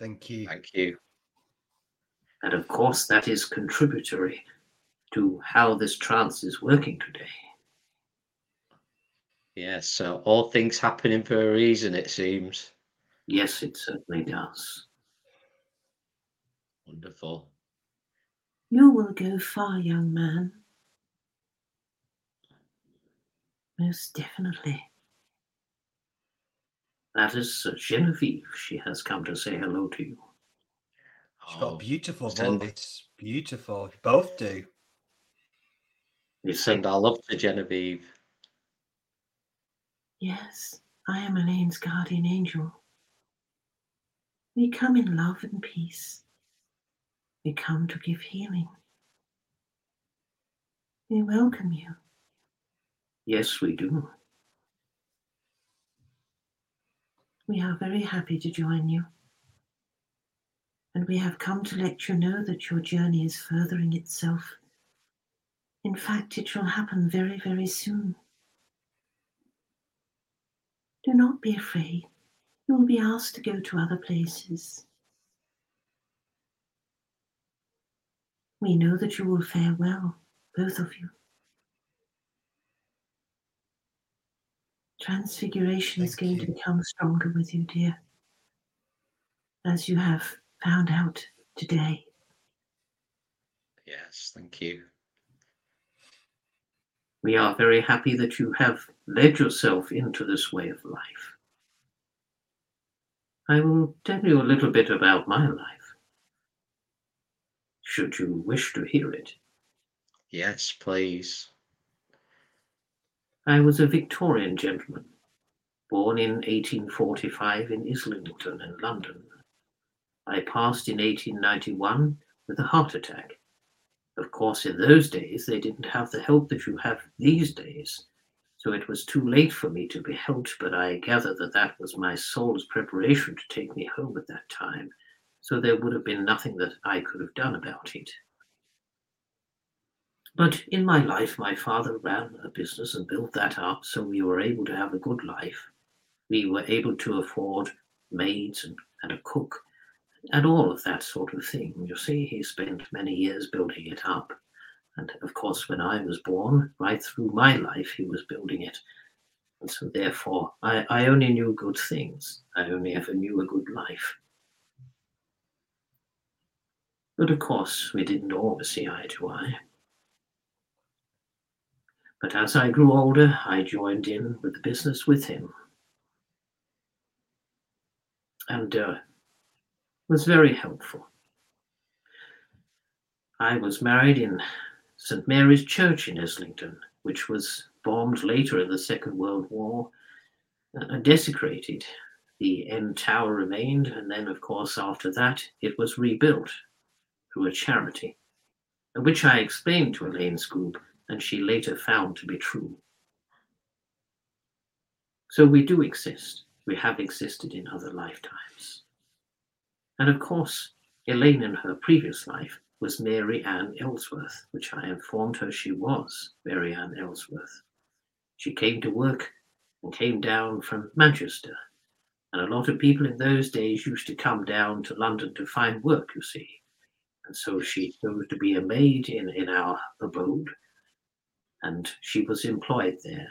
Thank you. Thank you. And of course, that is contributory to how this trance is working today. Yes, so all things happening for a reason, it seems. Yes, it certainly does. Wonderful. You will go far, young man. Most definitely. That is Jenavieve. She has come to say hello to you. She's got Oh, a beautiful oh, send- voice. Beautiful. You both do. You we send our love to Jenavieve. Yes, I am Elaine's guardian angel. We come in love and peace. We come to give healing. We welcome you. yes, we do. We are very happy to join you. And we have come to let you know that your journey is furthering itself. In fact, it shall happen very, very soon. Do not be afraid. You will be asked to go to other places. We know that you will fare well, both of you. Transfiguration is Thank going to become stronger with you, dear, as you have found out today. Yes, thank you. We are very happy that you have led yourself into this way of life. I will tell you a little bit about my life, should you wish to hear it. Yes, please. I was a Victorian gentleman, born in 1845 in Islington in London. I passed in 1891 with a heart attack. Of course, in those days, they didn't have the help that you have these days, so it was too late for me to be helped, but I gather that that was my soul's preparation to take me home at that time, so there would have been nothing that I could have done about it. But in my life, my father ran a business and built that up, so we were able to have a good life. We were able to afford maids and, and a cook and all of that sort of thing. You see, he spent many years building it up. And of course, when I was born, right through my life, he was building it. And so, therefore, I, I only knew good things. I only ever knew a good life. But of course, we didn't always see eye to eye. But as I grew older, I joined in with the business with him. and uh, was very helpful. I was married in St. Mary's Church in Islington, which was bombed later in the Second World War uh, and desecrated. The end tower remained, and then, of course, after that, it was rebuilt through a charity, which I explained to Elaine's group, and she later found to be true. So we do exist. We have existed in other lifetimes. And of course, Elaine in her previous life was Mary Ann Ellsworth, which I informed her she was Mary Ann Ellsworth. She came to work and came down from Manchester. And a lot of people in those days used to come down to London to find work, you see. And so she chose to be a maid in, in our abode, and she was employed there.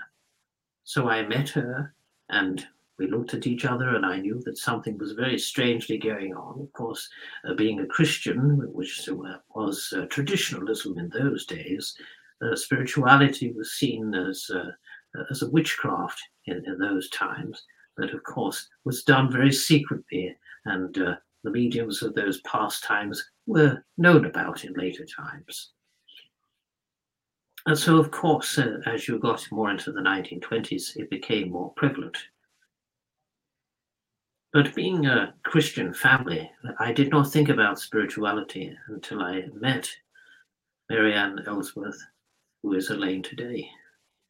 So I met her and we looked at each other, and I knew that something was very strangely going on. Of course, uh, being a Christian, which uh, was uh, traditionalism in those days, uh, spirituality was seen as uh, as a witchcraft in, in, those times. But of course, was done very secretly, and uh, the mediums of those past times were known about in later times. And so, of course, as you got more into the 1920s, it became more prevalent. But being a Christian family, I did not think about spirituality until I met Mary Ann Ellsworth, who is Elaine today.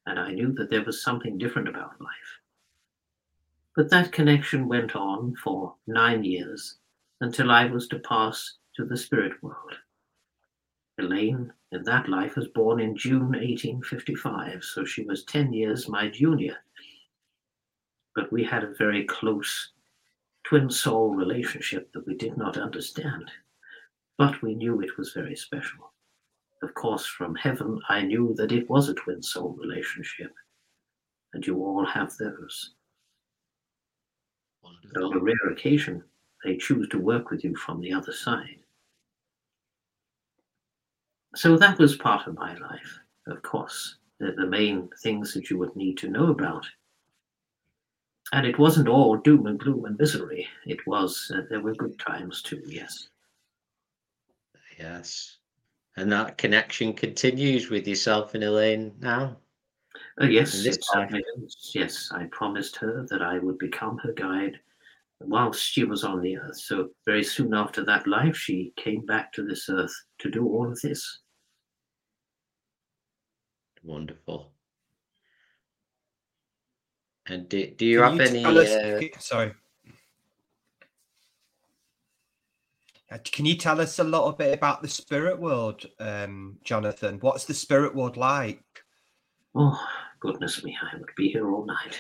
And I knew that there was something different about life. But that connection went on for nine years until I was to pass to the spirit world. Elaine, in that life, was born in June 1855, so she was 10 years my junior. But we had a very close twin soul relationship that we did not understand, but we knew it was very special. Of course, from heaven, I knew that it was a twin soul relationship, and you all have those. But on a rare occasion, they choose to work with you from the other side. So that was part of my life, of course. The, the main things that you would need to know about. And it wasn't all doom and gloom and misery. It was, uh, there were good times too, yes. Yes. And that connection continues with yourself and Elaine now? Uh, yes, yes. I promised her that I would become her guide whilst she was on the earth. So very soon after that life, she came back to this earth to do all of this. Wonderful. And do, do you Can have you any? Us, uh... Sorry. Uh, can you tell us a little bit about the spirit world, um, Jonathon? What's the spirit world like? Oh, goodness me, I would be here all night.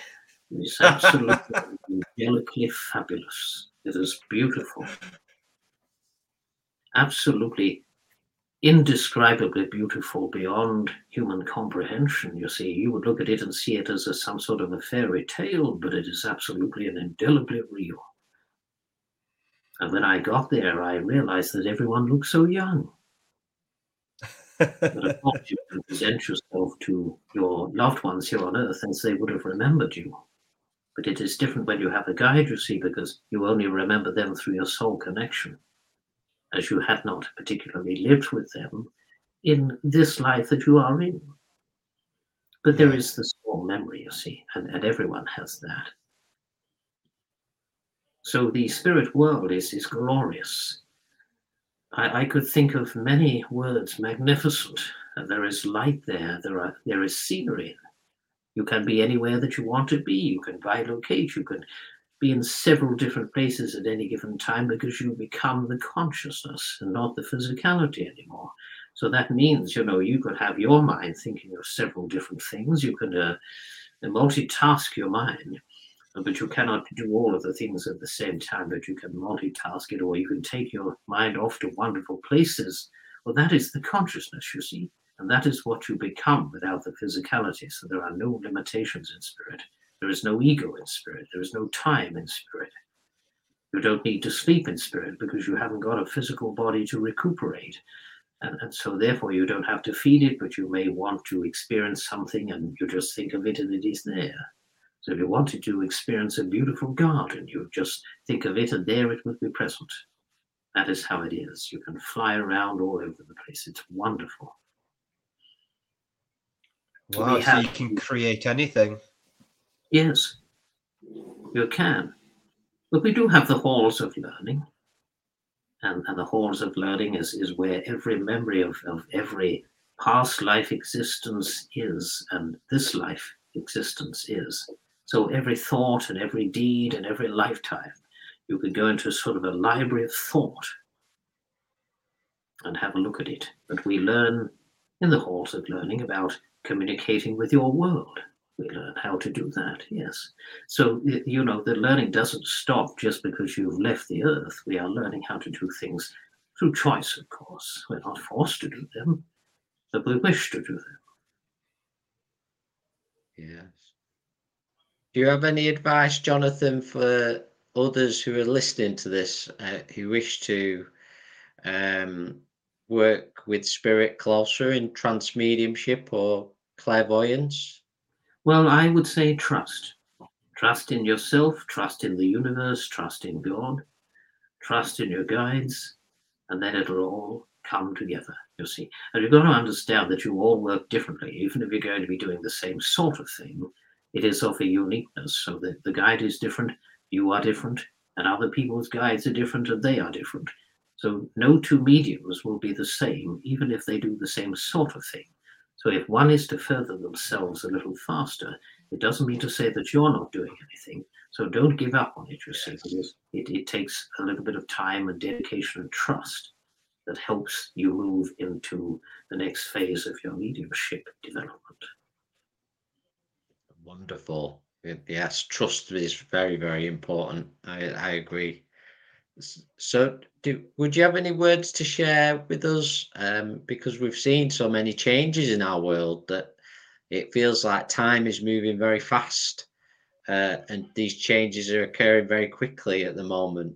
It's absolutely angelically fabulous. It is beautiful. Absolutely indescribably beautiful beyond human comprehension. You see, you would look at it and see it as a, some sort of a fairy tale, but it is absolutely and indelibly real. And when I got there, I realized that everyone looked so young. but of course, you can present yourself to your loved ones here on earth as they would have remembered you. But it is different when you have a guide, you see, because you only remember them through your soul connection as you had not particularly lived with them in this life that you are in. But there is the small memory, you see, and, and everyone has that. So the spirit world is, is glorious. I, I could think of many words magnificent. There is light there, there, are, there is scenery. You can be anywhere that you want to be. You can bilocate. You can be in several different places at any given time because you become the consciousness and not the physicality anymore. So that means, you know, you could have your mind thinking of several different things. You can uh, multitask your mind, but you cannot do all of the things at the same time. But you can multitask it, or you can take your mind off to wonderful places. Well, that is the consciousness, you see, and that is what you become without the physicality. So there are no limitations in spirit. There is no ego in spirit. There is no time in spirit. You don't need to sleep in spirit because you haven't got a physical body to recuperate. And, and so, therefore, you don't have to feed it, but you may want to experience something and you just think of it and it is there. So if you wanted to experience a beautiful garden, you just think of it and there it would be present. That is how it is. You can fly around all over the place. It's wonderful. Wow, so you can create anything. Yes, you can. But we do have the halls of learning. And, and the halls of learning is, is where every memory of, of every past life existence is, and this life existence is. So every thought and every deed and every lifetime, you could go into sort of a library of thought and have a look at it. But we learn in the halls of learning about communicating with your world. We learn how to do that, yes. So, you know, the learning doesn't stop just because you've left the earth. We are learning how to do things through choice, of course. We're not forced to do them, but we wish to do them. Yes. Do you have any advice, Jonathon, for others who are listening to this uh, who wish to um, work with spirit closer in trance mediumship or clairvoyance? Well, I would say trust. Trust in yourself, trust in the universe, trust in God, trust in your guides, and then it'll all come together, you see. And you've got to understand that you all work differently, even if you're going to be doing the same sort of thing. It is of a uniqueness. So the, the guide is different, you are different, and other people's guides are different, and they are different. So no two mediums will be the same, even if they do the same sort of thing. So if one is to further themselves a little faster, it doesn't mean to say that you're not doing anything. So don't give up on it, you see, because it, it takes a little bit of time and dedication and trust that helps you move into the next phase of your mediumship development. Wonderful. Yes, trust is very, very important. I, I agree. So, do would you have any words to share with us? Um, because we've seen so many changes in our world that it feels like time is moving very fast, uh, and these changes are occurring very quickly at the moment.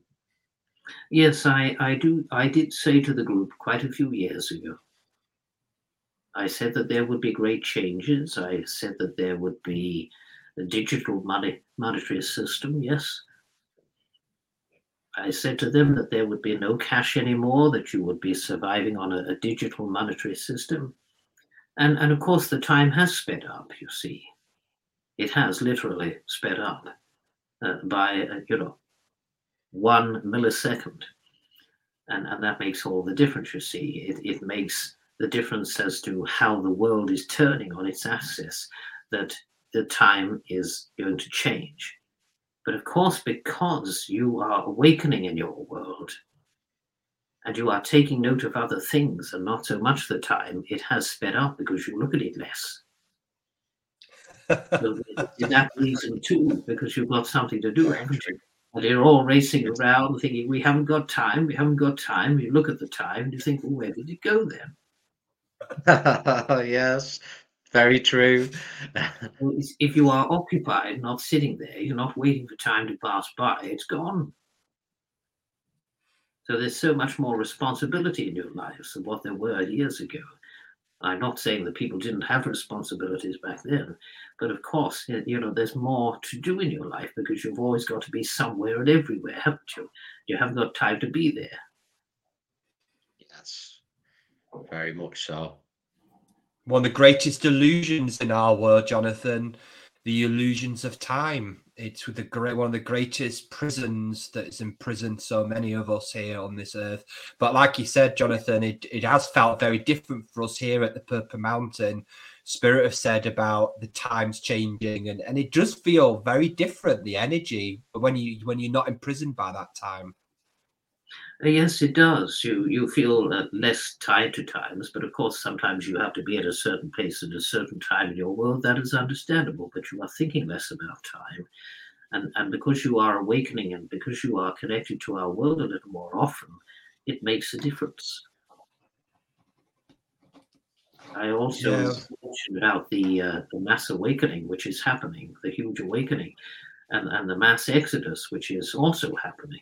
Yes, I, I do. I did say to the group quite a few years ago. I said that there would be great changes. I said that there would be a digital money monetary system. Yes, I said to them that there would be no cash anymore, that you would be surviving on a, a digital monetary system. And, and of course, the time has sped up, you see. It has literally sped up uh, by, uh, you know, one millisecond. And, and that makes all the difference, you see. It, it makes the difference as to how the world is turning on its axis, that the time is going to change. But of course, because you are awakening in your world and you are taking note of other things and not so much the time, it has sped up because you look at it less. so in that reason too, because you've got something to do, haven't you? And you're all racing around thinking, we haven't got time, we haven't got time. You look at the time and you think, well, where did it go then? yes, very true. if you are occupied, not sitting there, you're not waiting for time to pass by, it's gone. So there's so much more responsibility in your lives than what there were years ago. I'm not saying that people didn't have responsibilities back then, but of course, you know, there's more to do in your life because you've always got to be somewhere and everywhere, haven't you? You haven't got time to be there. Yes, very much so one of the greatest illusions in our world, Jonathon, the illusions of time. It's with the great one of the greatest prisons that has imprisoned so many of us here on this earth. But like you said, Jonathon, it, it has felt very different for us here at the Purple Mountain. Spirit have said about the times changing, and, and it does feel very different, the energy when you when you're not imprisoned by that time. Yes, it does. You you feel uh, less tied to times, but of course, sometimes you have to be at a certain place at a certain time in your world. That is understandable, but you are thinking less about time, and and because you are awakening and because you are connected to our world a little more often, it makes a difference. I also yeah. mentioned about the uh, the mass awakening, which is happening, the huge awakening, and and the mass exodus, which is also happening.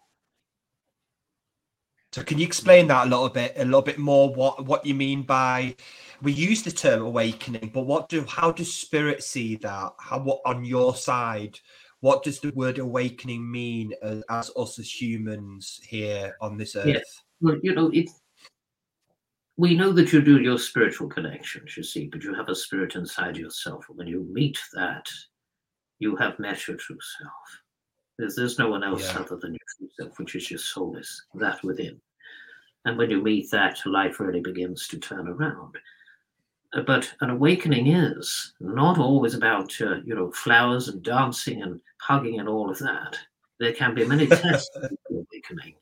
So can you explain that a little bit, a little bit more? What what you mean by we use the term awakening, but what do how does spirit see that? How what on your side? What does the word awakening mean as, as us as humans here on this earth? Yeah. Well, you know, it. We know that you do your spiritual connections, you see, but you have a spirit inside yourself. When you meet that, you have met your true self. There's, there's no one else Yeah. other than your true self, which is your soul, is that within. And when you meet that, life really begins to turn around. Uh, But an awakening is not always about, uh, you know, flowers and dancing and hugging and all of that. There can be many tests of awakening.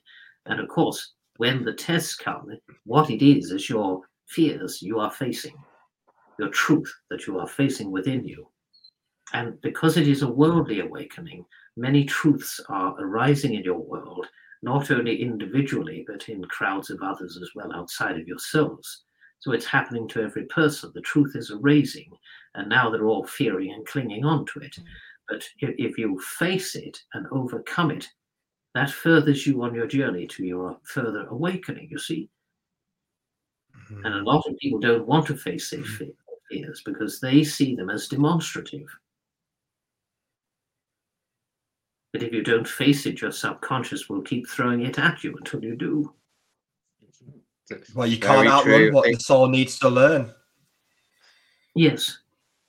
And of course, when the tests come, what it is is your fears you are facing, your truth that you are facing within you. And because it is a worldly awakening, many truths are arising in your world, not only individually, but in crowds of others as well outside of yourselves. So it's happening to every person. The truth is arising, and now they're all fearing and clinging on to it. But if, you face it and overcome it, that furthers you on your journey to your further awakening, you see. Mhm. And a lot of people don't want to face their fe- fears because they see them as demonstrative. But if you don't face it, your subconscious will keep throwing it at you until you do. Well, you Very can't outrun true. what the soul needs to learn. Yes,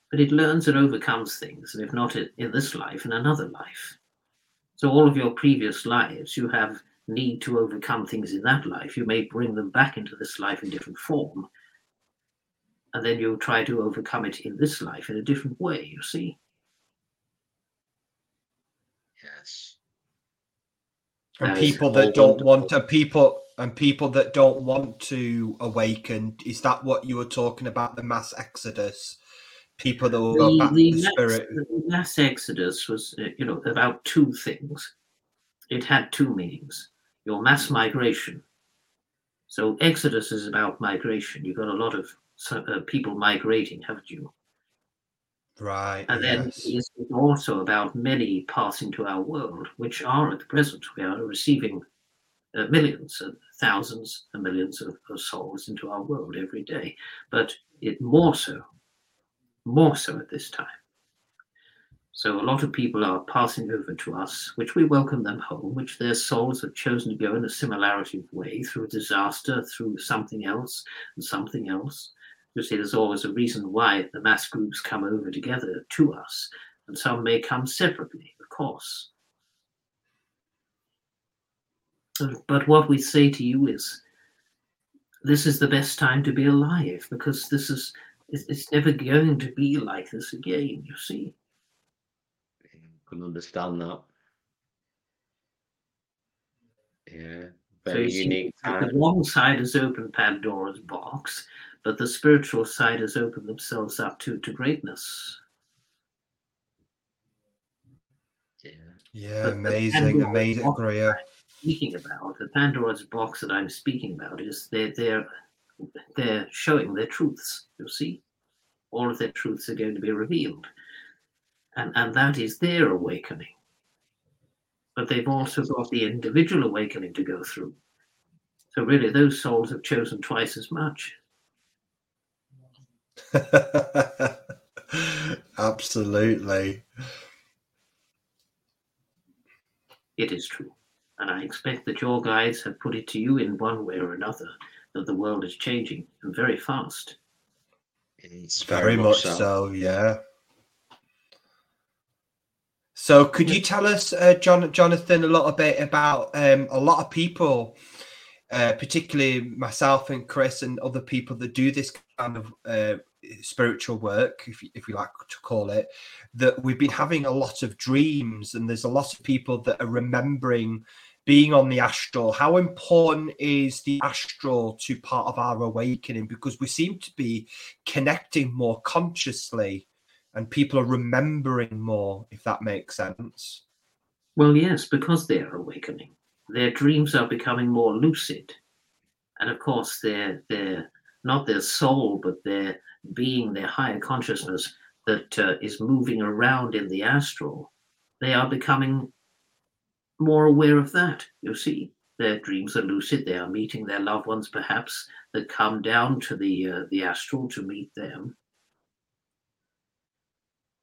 but it learns and overcomes things, and if not in in this life, in another life. So all of your previous lives, you have need to overcome things in that life. You may bring them back into this life in different form, and then you try to overcome it in this life in a different way. You see. Yes. And That is people that don't want to people and people that don't want to awaken, is that what you were talking about? The mass exodus? People that will go the, back the to the mass, spirit. the mass exodus was, uh, you know, about two things. It had two meanings. Your mass migration. So exodus is about migration. You've got a lot of uh, people migrating, haven't you? Right. And then yes. it's also about many passing to our world, which are at the present. We are receiving uh, millions and thousands and millions of, of souls into our world every day, but it more so, more so at this time. So a lot of people are passing over to us, which we welcome them home, which their souls have chosen to go in a similarity of way through a disaster, through something else, and something else. You see, there's always a reason why the mass groups come over together to us, and some may come separately, of course. But what we say to you is, this is the best time to be alive because this is it's never going to be like this again. You see. Can understand that. Yeah. So Very see, unique The time. wrong side has opened Pandora's box, but the spiritual side has opened themselves up to, to greatness. Yeah. Yeah, but amazing, amazing, box Speaking about the Pandora's box that I'm speaking about is they're they're they're showing their truths. You see, all of their truths are going to be revealed, and and that is their awakening. But they've also got the individual awakening to go through. So really, those souls have chosen twice as much. Absolutely. It is true. And I expect that your guides have put it to you in one way or another that the world is changing and very fast. It's Very, much so. yeah. So, could you tell us, uh, John, Jonathon, a little bit about um, a lot of people, uh, particularly myself and Chris and other people that do this kind of uh, spiritual work, if you, if you like to call it, that we've been having a lot of dreams, and there's a lot of people that are remembering being on the astral. How important is the astral to part of our awakening? Because we seem to be connecting more consciously and people are remembering more, if that makes sense. Well, yes, because they are awakening. Their dreams are becoming more lucid. And of course, their, their not their soul, but their being, their higher consciousness that uh, is moving around in the astral, they are becoming more aware of that, you see. Their dreams are lucid. They are meeting their loved ones, perhaps, that come down to the uh, the astral to meet them.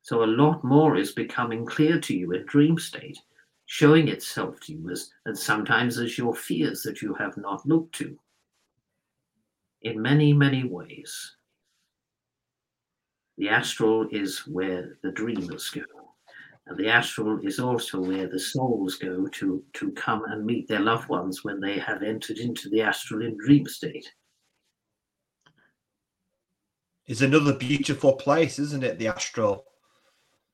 So a lot more is becoming clear to you in dream state, showing itself to you as and sometimes as your fears that you have not looked to. In many, many ways. The astral is where the dreamers go. And the astral is also where the souls go to, to come and meet their loved ones when they have entered into the astral in dream state. It's another beautiful place, isn't it? The astral.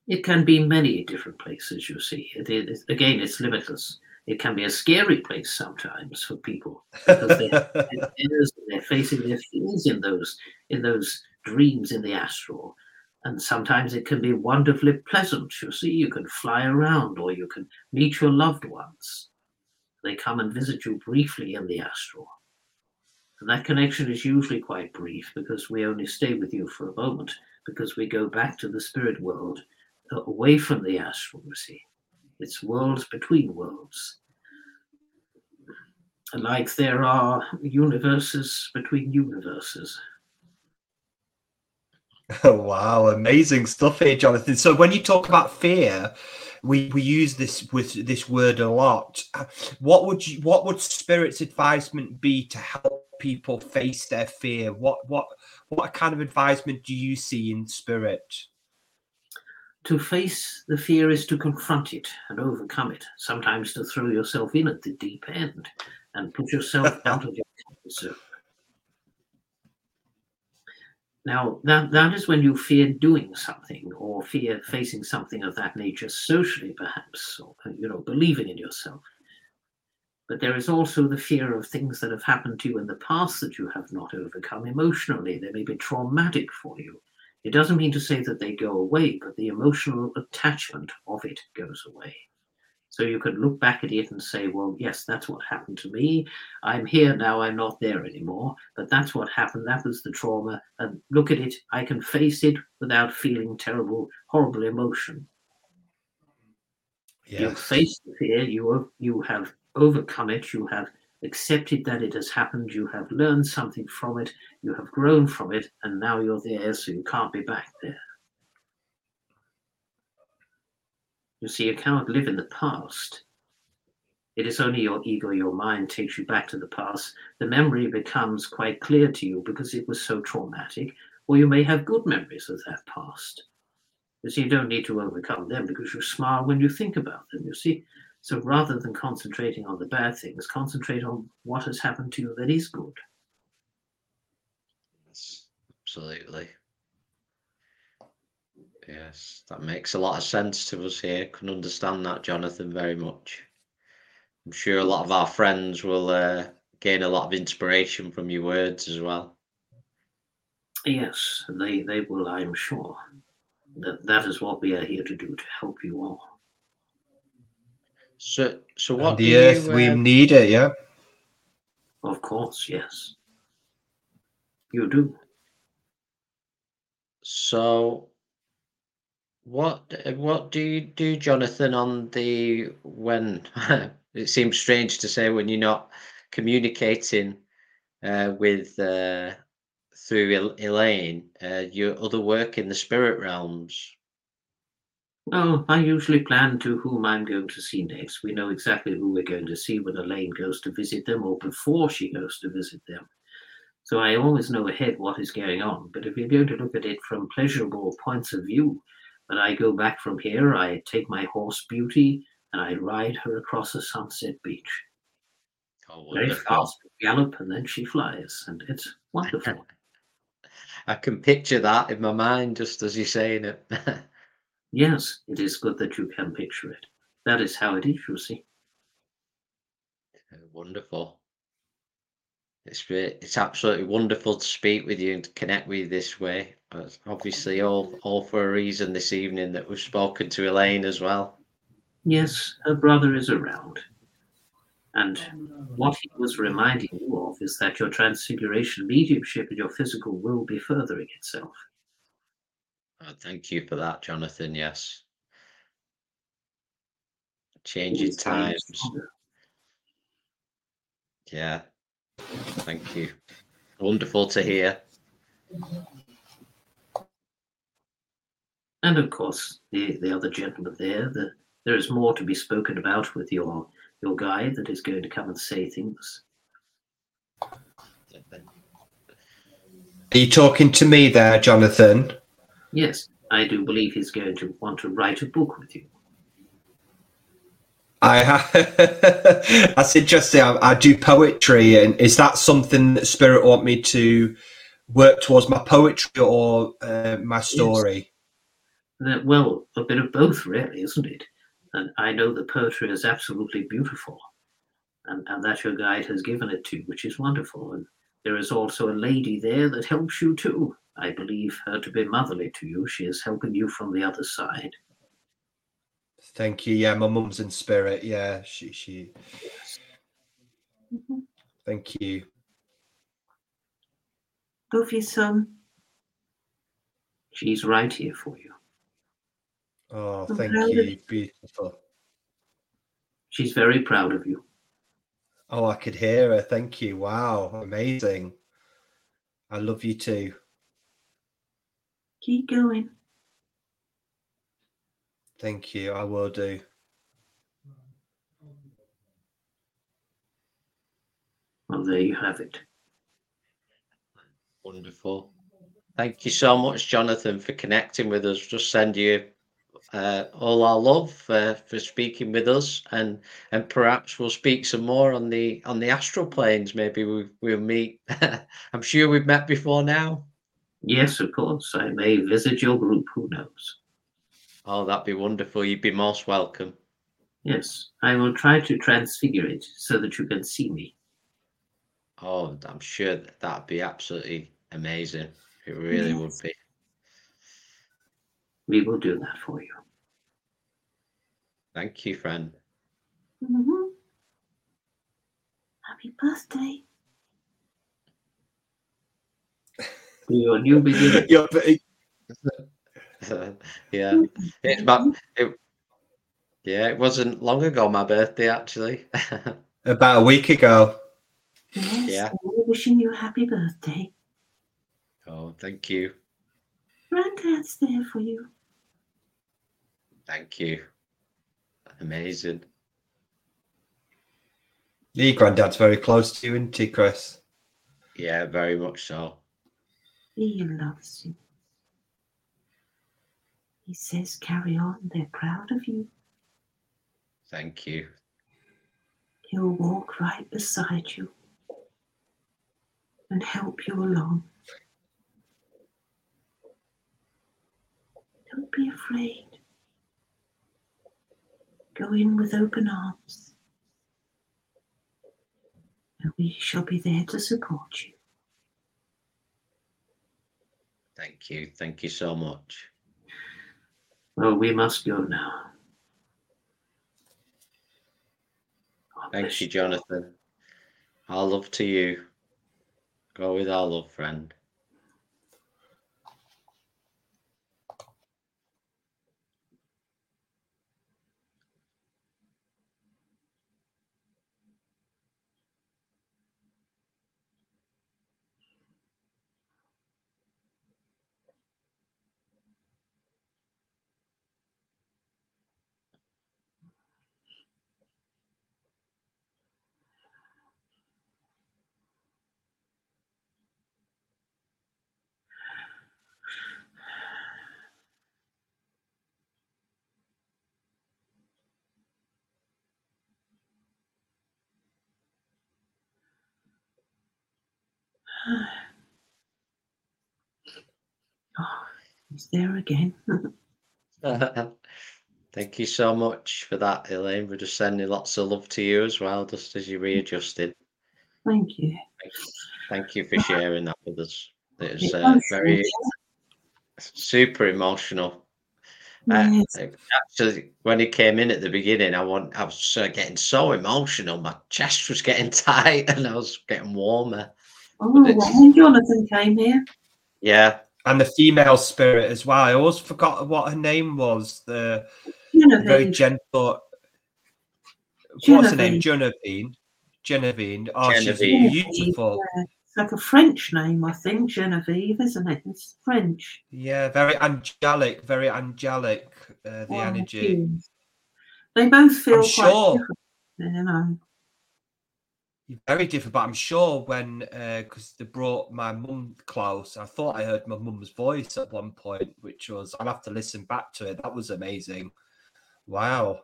It can be many different places, you see. It is, again, it's limitless. It can be a scary place sometimes for people because they they're facing their fears in those in those dreams in the astral. And sometimes it can be wonderfully pleasant. You see, you can fly around or you can meet your loved ones. They come and visit you briefly in the astral. And that connection is usually quite brief because we only stay with you for a moment because we go back to the spirit world uh, away from the astral, you see. It's worlds between worlds. Like there are universes between universes. Oh, wow, amazing stuff here, Jonathon. So when you talk about fear, we, we use this with this word a lot. What would you what would spirit's advisement be to help people face their fear? What what what kind of advisement do you see in spirit? To face the fear is to confront it and overcome it. Sometimes to throw yourself in at the deep end and put yourself out of your comfort zone. Now, that, that is when you fear doing something or fear facing something of that nature socially, perhaps, or, you know, believing in yourself. But there is also the fear of things that have happened to you in the past that you have not overcome emotionally. They may be traumatic for you. It doesn't mean to say that they go away, but the emotional attachment of it goes away. So you could look back at it and say, well, yes, that's what happened to me. I'm here now. I'm not there anymore. But that's what happened. That was the trauma. And look at it. I can face it without feeling terrible, horrible emotion. Yes. You face the fear. You you have overcome it. You have accepted that it has happened. You have learned something from it. You have grown from it, and now you're there, so you can't be back there. You see, you cannot live in the past. It is only your ego, your mind takes you back to the past. The memory becomes quite clear to you because it was so traumatic, or you may have good memories of that past. You see, you don't need to overcome them because you smile when you think about them, you see. So rather than concentrating on the bad things, concentrate on what has happened to you that is good. Yes, absolutely. Yes, that makes a lot of sense to us here. Can understand that, Jonathon, very much. I'm sure a lot of our friends will uh, gain a lot of inspiration from your words as well. Yes, they they will. I'm sure that that is what we are here to do to help you all. So, so what? the earth, you, uh... we need it. Yeah. Of course, yes. You do. So, what uh, what do you do, Jonathon, on the when it seems strange to say when you're not communicating uh, with uh, through Elaine, uh, your other work in the spirit realms? Oh, I usually plan to whom I'm going to see next. We know exactly who we're going to see when Elaine goes to visit them or before she goes to visit them. So I always know ahead what is going on. But if you're going to look at it from pleasurable points of view, when I go back from here, I take my horse Beauty and I ride her across a sunset beach. Oh, Very fast gallop, and then she flies, and it's wonderful. I can picture that in my mind just as you're saying it. yes, it is good that you can picture it. That is how it is, you see. Wonderful. It's it's absolutely wonderful to speak with you and to connect with you this way. Obviously, all all for a reason this evening that we've spoken to Elaine as well. Yes, her brother is around. And what he was reminding you of is that your transfiguration mediumship and your physical will be furthering itself. Oh, thank you for that, Jonathon. Yes. Changing times. Yeah. Thank you. Wonderful to hear. And of course, the, the other gentleman there, the, there is more to be spoken about with your your guide that is going to come and say things. Are you talking to me there, Jonathon? Yes, I do believe he's going to want to write a book with you. I have. That's interesting. I, I, do poetry, and is that something that Spirit want me to work towards my poetry or uh, my story? Yes. Well, a bit of both, really, isn't it? And I know the poetry is absolutely beautiful, and, and that your guide has given it to, which is wonderful. And there is also a lady there that helps you too. I believe her to be motherly to you. She is helping you from the other side. Thank you. Yeah, my mum's in spirit. Yeah, she she. Mm-hmm. Thank you. Love you, son. She's right here for you. Oh, thank you. Beautiful. She's very proud of you. Oh, I could hear her. Thank you. Wow, amazing. I love you too. Keep going. Thank you. I will do. Well, there you have it. Wonderful. Thank you so much, Jonathon, for connecting with us. Just send you uh, all our love uh, for speaking with us, and and perhaps we'll speak some more on the on the astral planes. Maybe we, we'll meet. I'm sure we've met before now. Yes, of course. I may visit your group. Who knows? Oh, that'd be wonderful. You'd be most welcome. Yes, I will try to transfigure it so that you can see me. Oh, I'm sure that that'd be absolutely amazing. It really yes. would be. We will do that for you. Thank you, friend. Mm-hmm. Happy birthday. Your new beginning. yeah, it's my, it, yeah, it wasn't long ago my birthday actually. About a week ago. Yes, yeah. wishing you a happy birthday. Oh, thank you. Granddad's there for you. Thank you. Amazing. Your granddad's very close to you, isn't he, Chris? Yeah, very much so. He loves you. He says, carry on, they're proud of you. Thank you. He'll walk right beside you and help you along. Don't be afraid. Go in with open arms, and we shall be there to support you. Thank you. Thank you so much. Well, we must go now. Thank you, Jonathon. Our love to you. Go with our love, friend. He's there again. Thank you so much for that, Elaine. We're just sending lots of love to you as well, just as you readjusted. Thank you. Thank you, for sharing that with us. It was uh, very super emotional. Uh, actually, when he came in at the beginning, I want I was uh, getting so emotional. My chest was getting tight, and I was getting warmer. Oh, when Jonathon came here. Yeah. And the female spirit as well. I always forgot what her name was. The Jenavieve. very gentle. Jenavieve. What's her name? Jenavieve. Jenavieve. Oh, Jenavieve. she's beautiful. Yeah, It's like a French name, I think, Jenavieve, isn't it? It's French. Yeah, very angelic, very angelic. Uh, the Yeah, energy. They both feel quite sure. different, you know. Very different, but I'm sure when uh, because they brought my mum close, I thought I heard my mum's voice at one point, which was I'll have to listen back to it. That was amazing. Wow,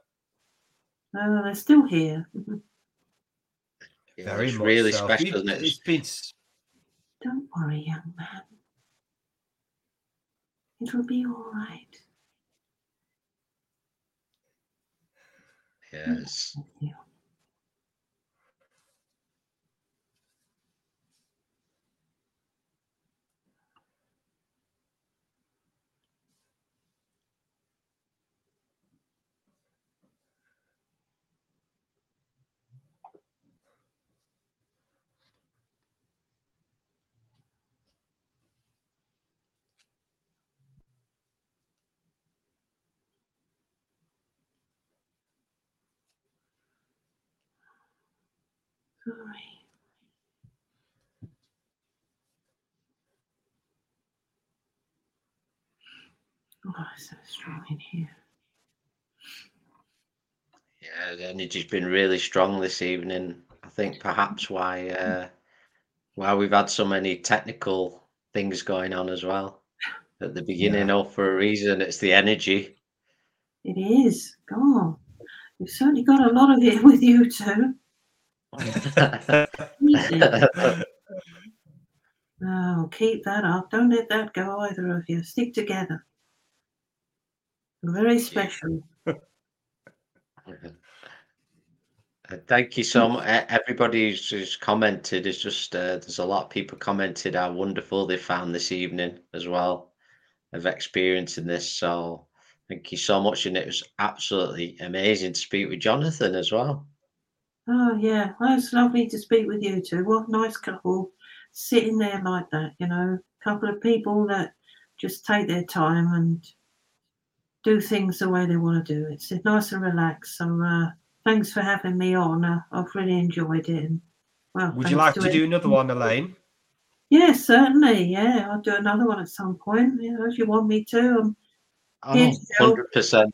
Oh, they're still here. Yeah, very it's much really so. special, We've- isn't it? It's been Don't worry, young man. It'll be all right. Yes. Yeah. Oh, it's so strong in here. Yeah, the energy's been really strong this evening. I think perhaps why uh, why we've had so many technical things going on as well at the beginning, all for a reason. It's the energy. It is. God, you've certainly got a lot of it with you too. Oh, keep that up. Don't let that go, either of you. Stick together. Very special. Uh, Thank you so much. Everybody who's, commented is just uh, there's a lot of people commented how wonderful they found this evening as well of experiencing this. So thank you so much, and it was absolutely amazing to speak with Jonathon as well. Oh, yeah. Well, it's lovely to speak with you two. What a nice couple sitting there like that, you know. a couple of people that just take their time and do things the way they want to do it. It's nice and relaxed. So, uh, thanks for having me on. Uh, I've really enjoyed it. And, well, Would you like to do it. another one, Elaine? Yes, certainly. Yeah, I'll do another one at some point. You know, if you want me to. Yeah, Oh, 100%.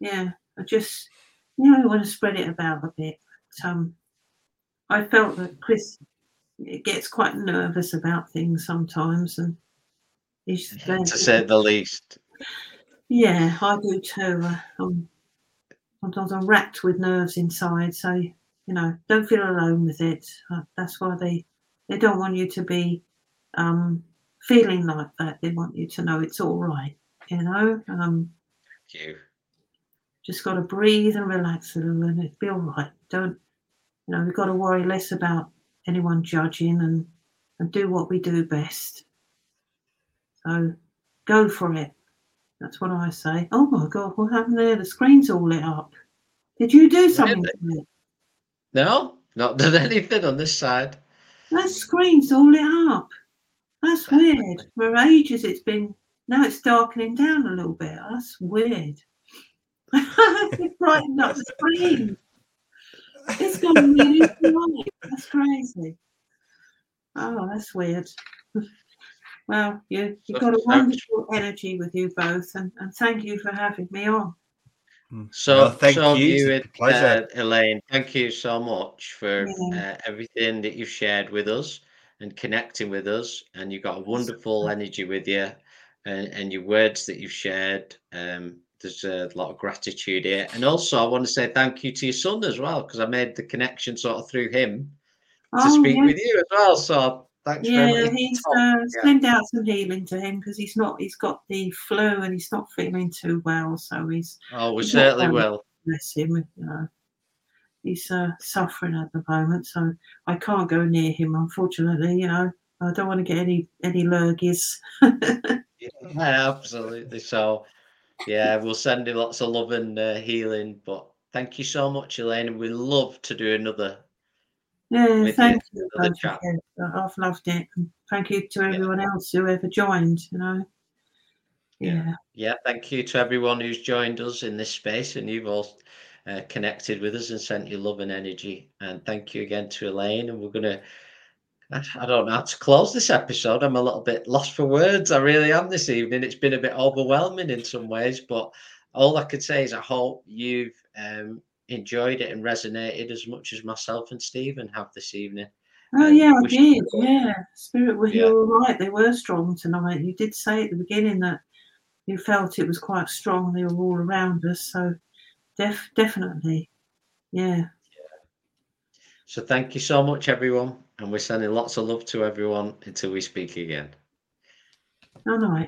yeah, I just, you know, I want to spread it about a bit. Um, I felt that Chris gets quite nervous about things sometimes, and he's very, To say the least. Yeah, I do too. Uh, I'm, sometimes I'm racked with nerves inside, so you know, don't feel alone with it. Uh, that's why they they don't want you to be um, feeling like that. They want you to know it's all right. You know, um, Thank you. just got to breathe and relax a little, and it'll be all right. Don't you know? We've got to worry less about anyone judging and and do what we do best. So go for it. That's what I say. Oh my God, what happened there? The screen's all lit up. Did you do something it? No, not done anything on this side. That screen's all lit up. That's weird. For ages it's been, now it's darkening down a little bit. That's weird. it brightened up the screen. It's gone really bright. That's crazy. Oh, that's weird. Well, you, you've got a wonderful energy with you both, and, and thank you for having me on. So, No, thank so you. you, It's a pleasure. uh, Elaine, thank you so much for Yeah. uh, everything that you've shared with us and connecting with us. And you've got a wonderful energy with you, and, and your words that you've shared. Um, there's a lot of gratitude here, and also I want to say thank you to your son as well because I made the connection sort of through him to Oh, speak yeah. with you as well. So thanks very Yeah, much. he's uh, yeah. send out some healing to him because he's not. He's got the flu and he's not feeling too well. So he's Oh, we he's certainly well. will. bless him. You know, he's uh, suffering at the moment, so I can't go near him. Unfortunately, you know, I don't want to get any any lurgies. Yeah, absolutely. So, yeah, we'll send you lots of love and uh, healing. But thank you so much, Elaine. And we love to do another. Yeah, With thank you. chat. I've loved it. And thank you to Yeah. everyone else who ever joined. You know. Yeah. Yeah. Yeah, thank you to everyone who's joined us in this space, and you've all uh, connected with us and sent your love and energy. And thank you again to Elaine. And we're going to, I don't know how to close this episode. I'm a little bit lost for words. I really am this evening. It's been a bit overwhelming in some ways, but all I could say is I hope you've um, enjoyed it and resonated as much as myself and Steven have this evening. Oh Um, yeah, I did. Yeah, spirit were Yeah. you were right. They were strong tonight. You did say at the beginning that you felt it was quite strong. They were all around us. So, def definitely, yeah. So thank you so much, everyone. And we're sending lots of love to everyone until we speak again. No, no,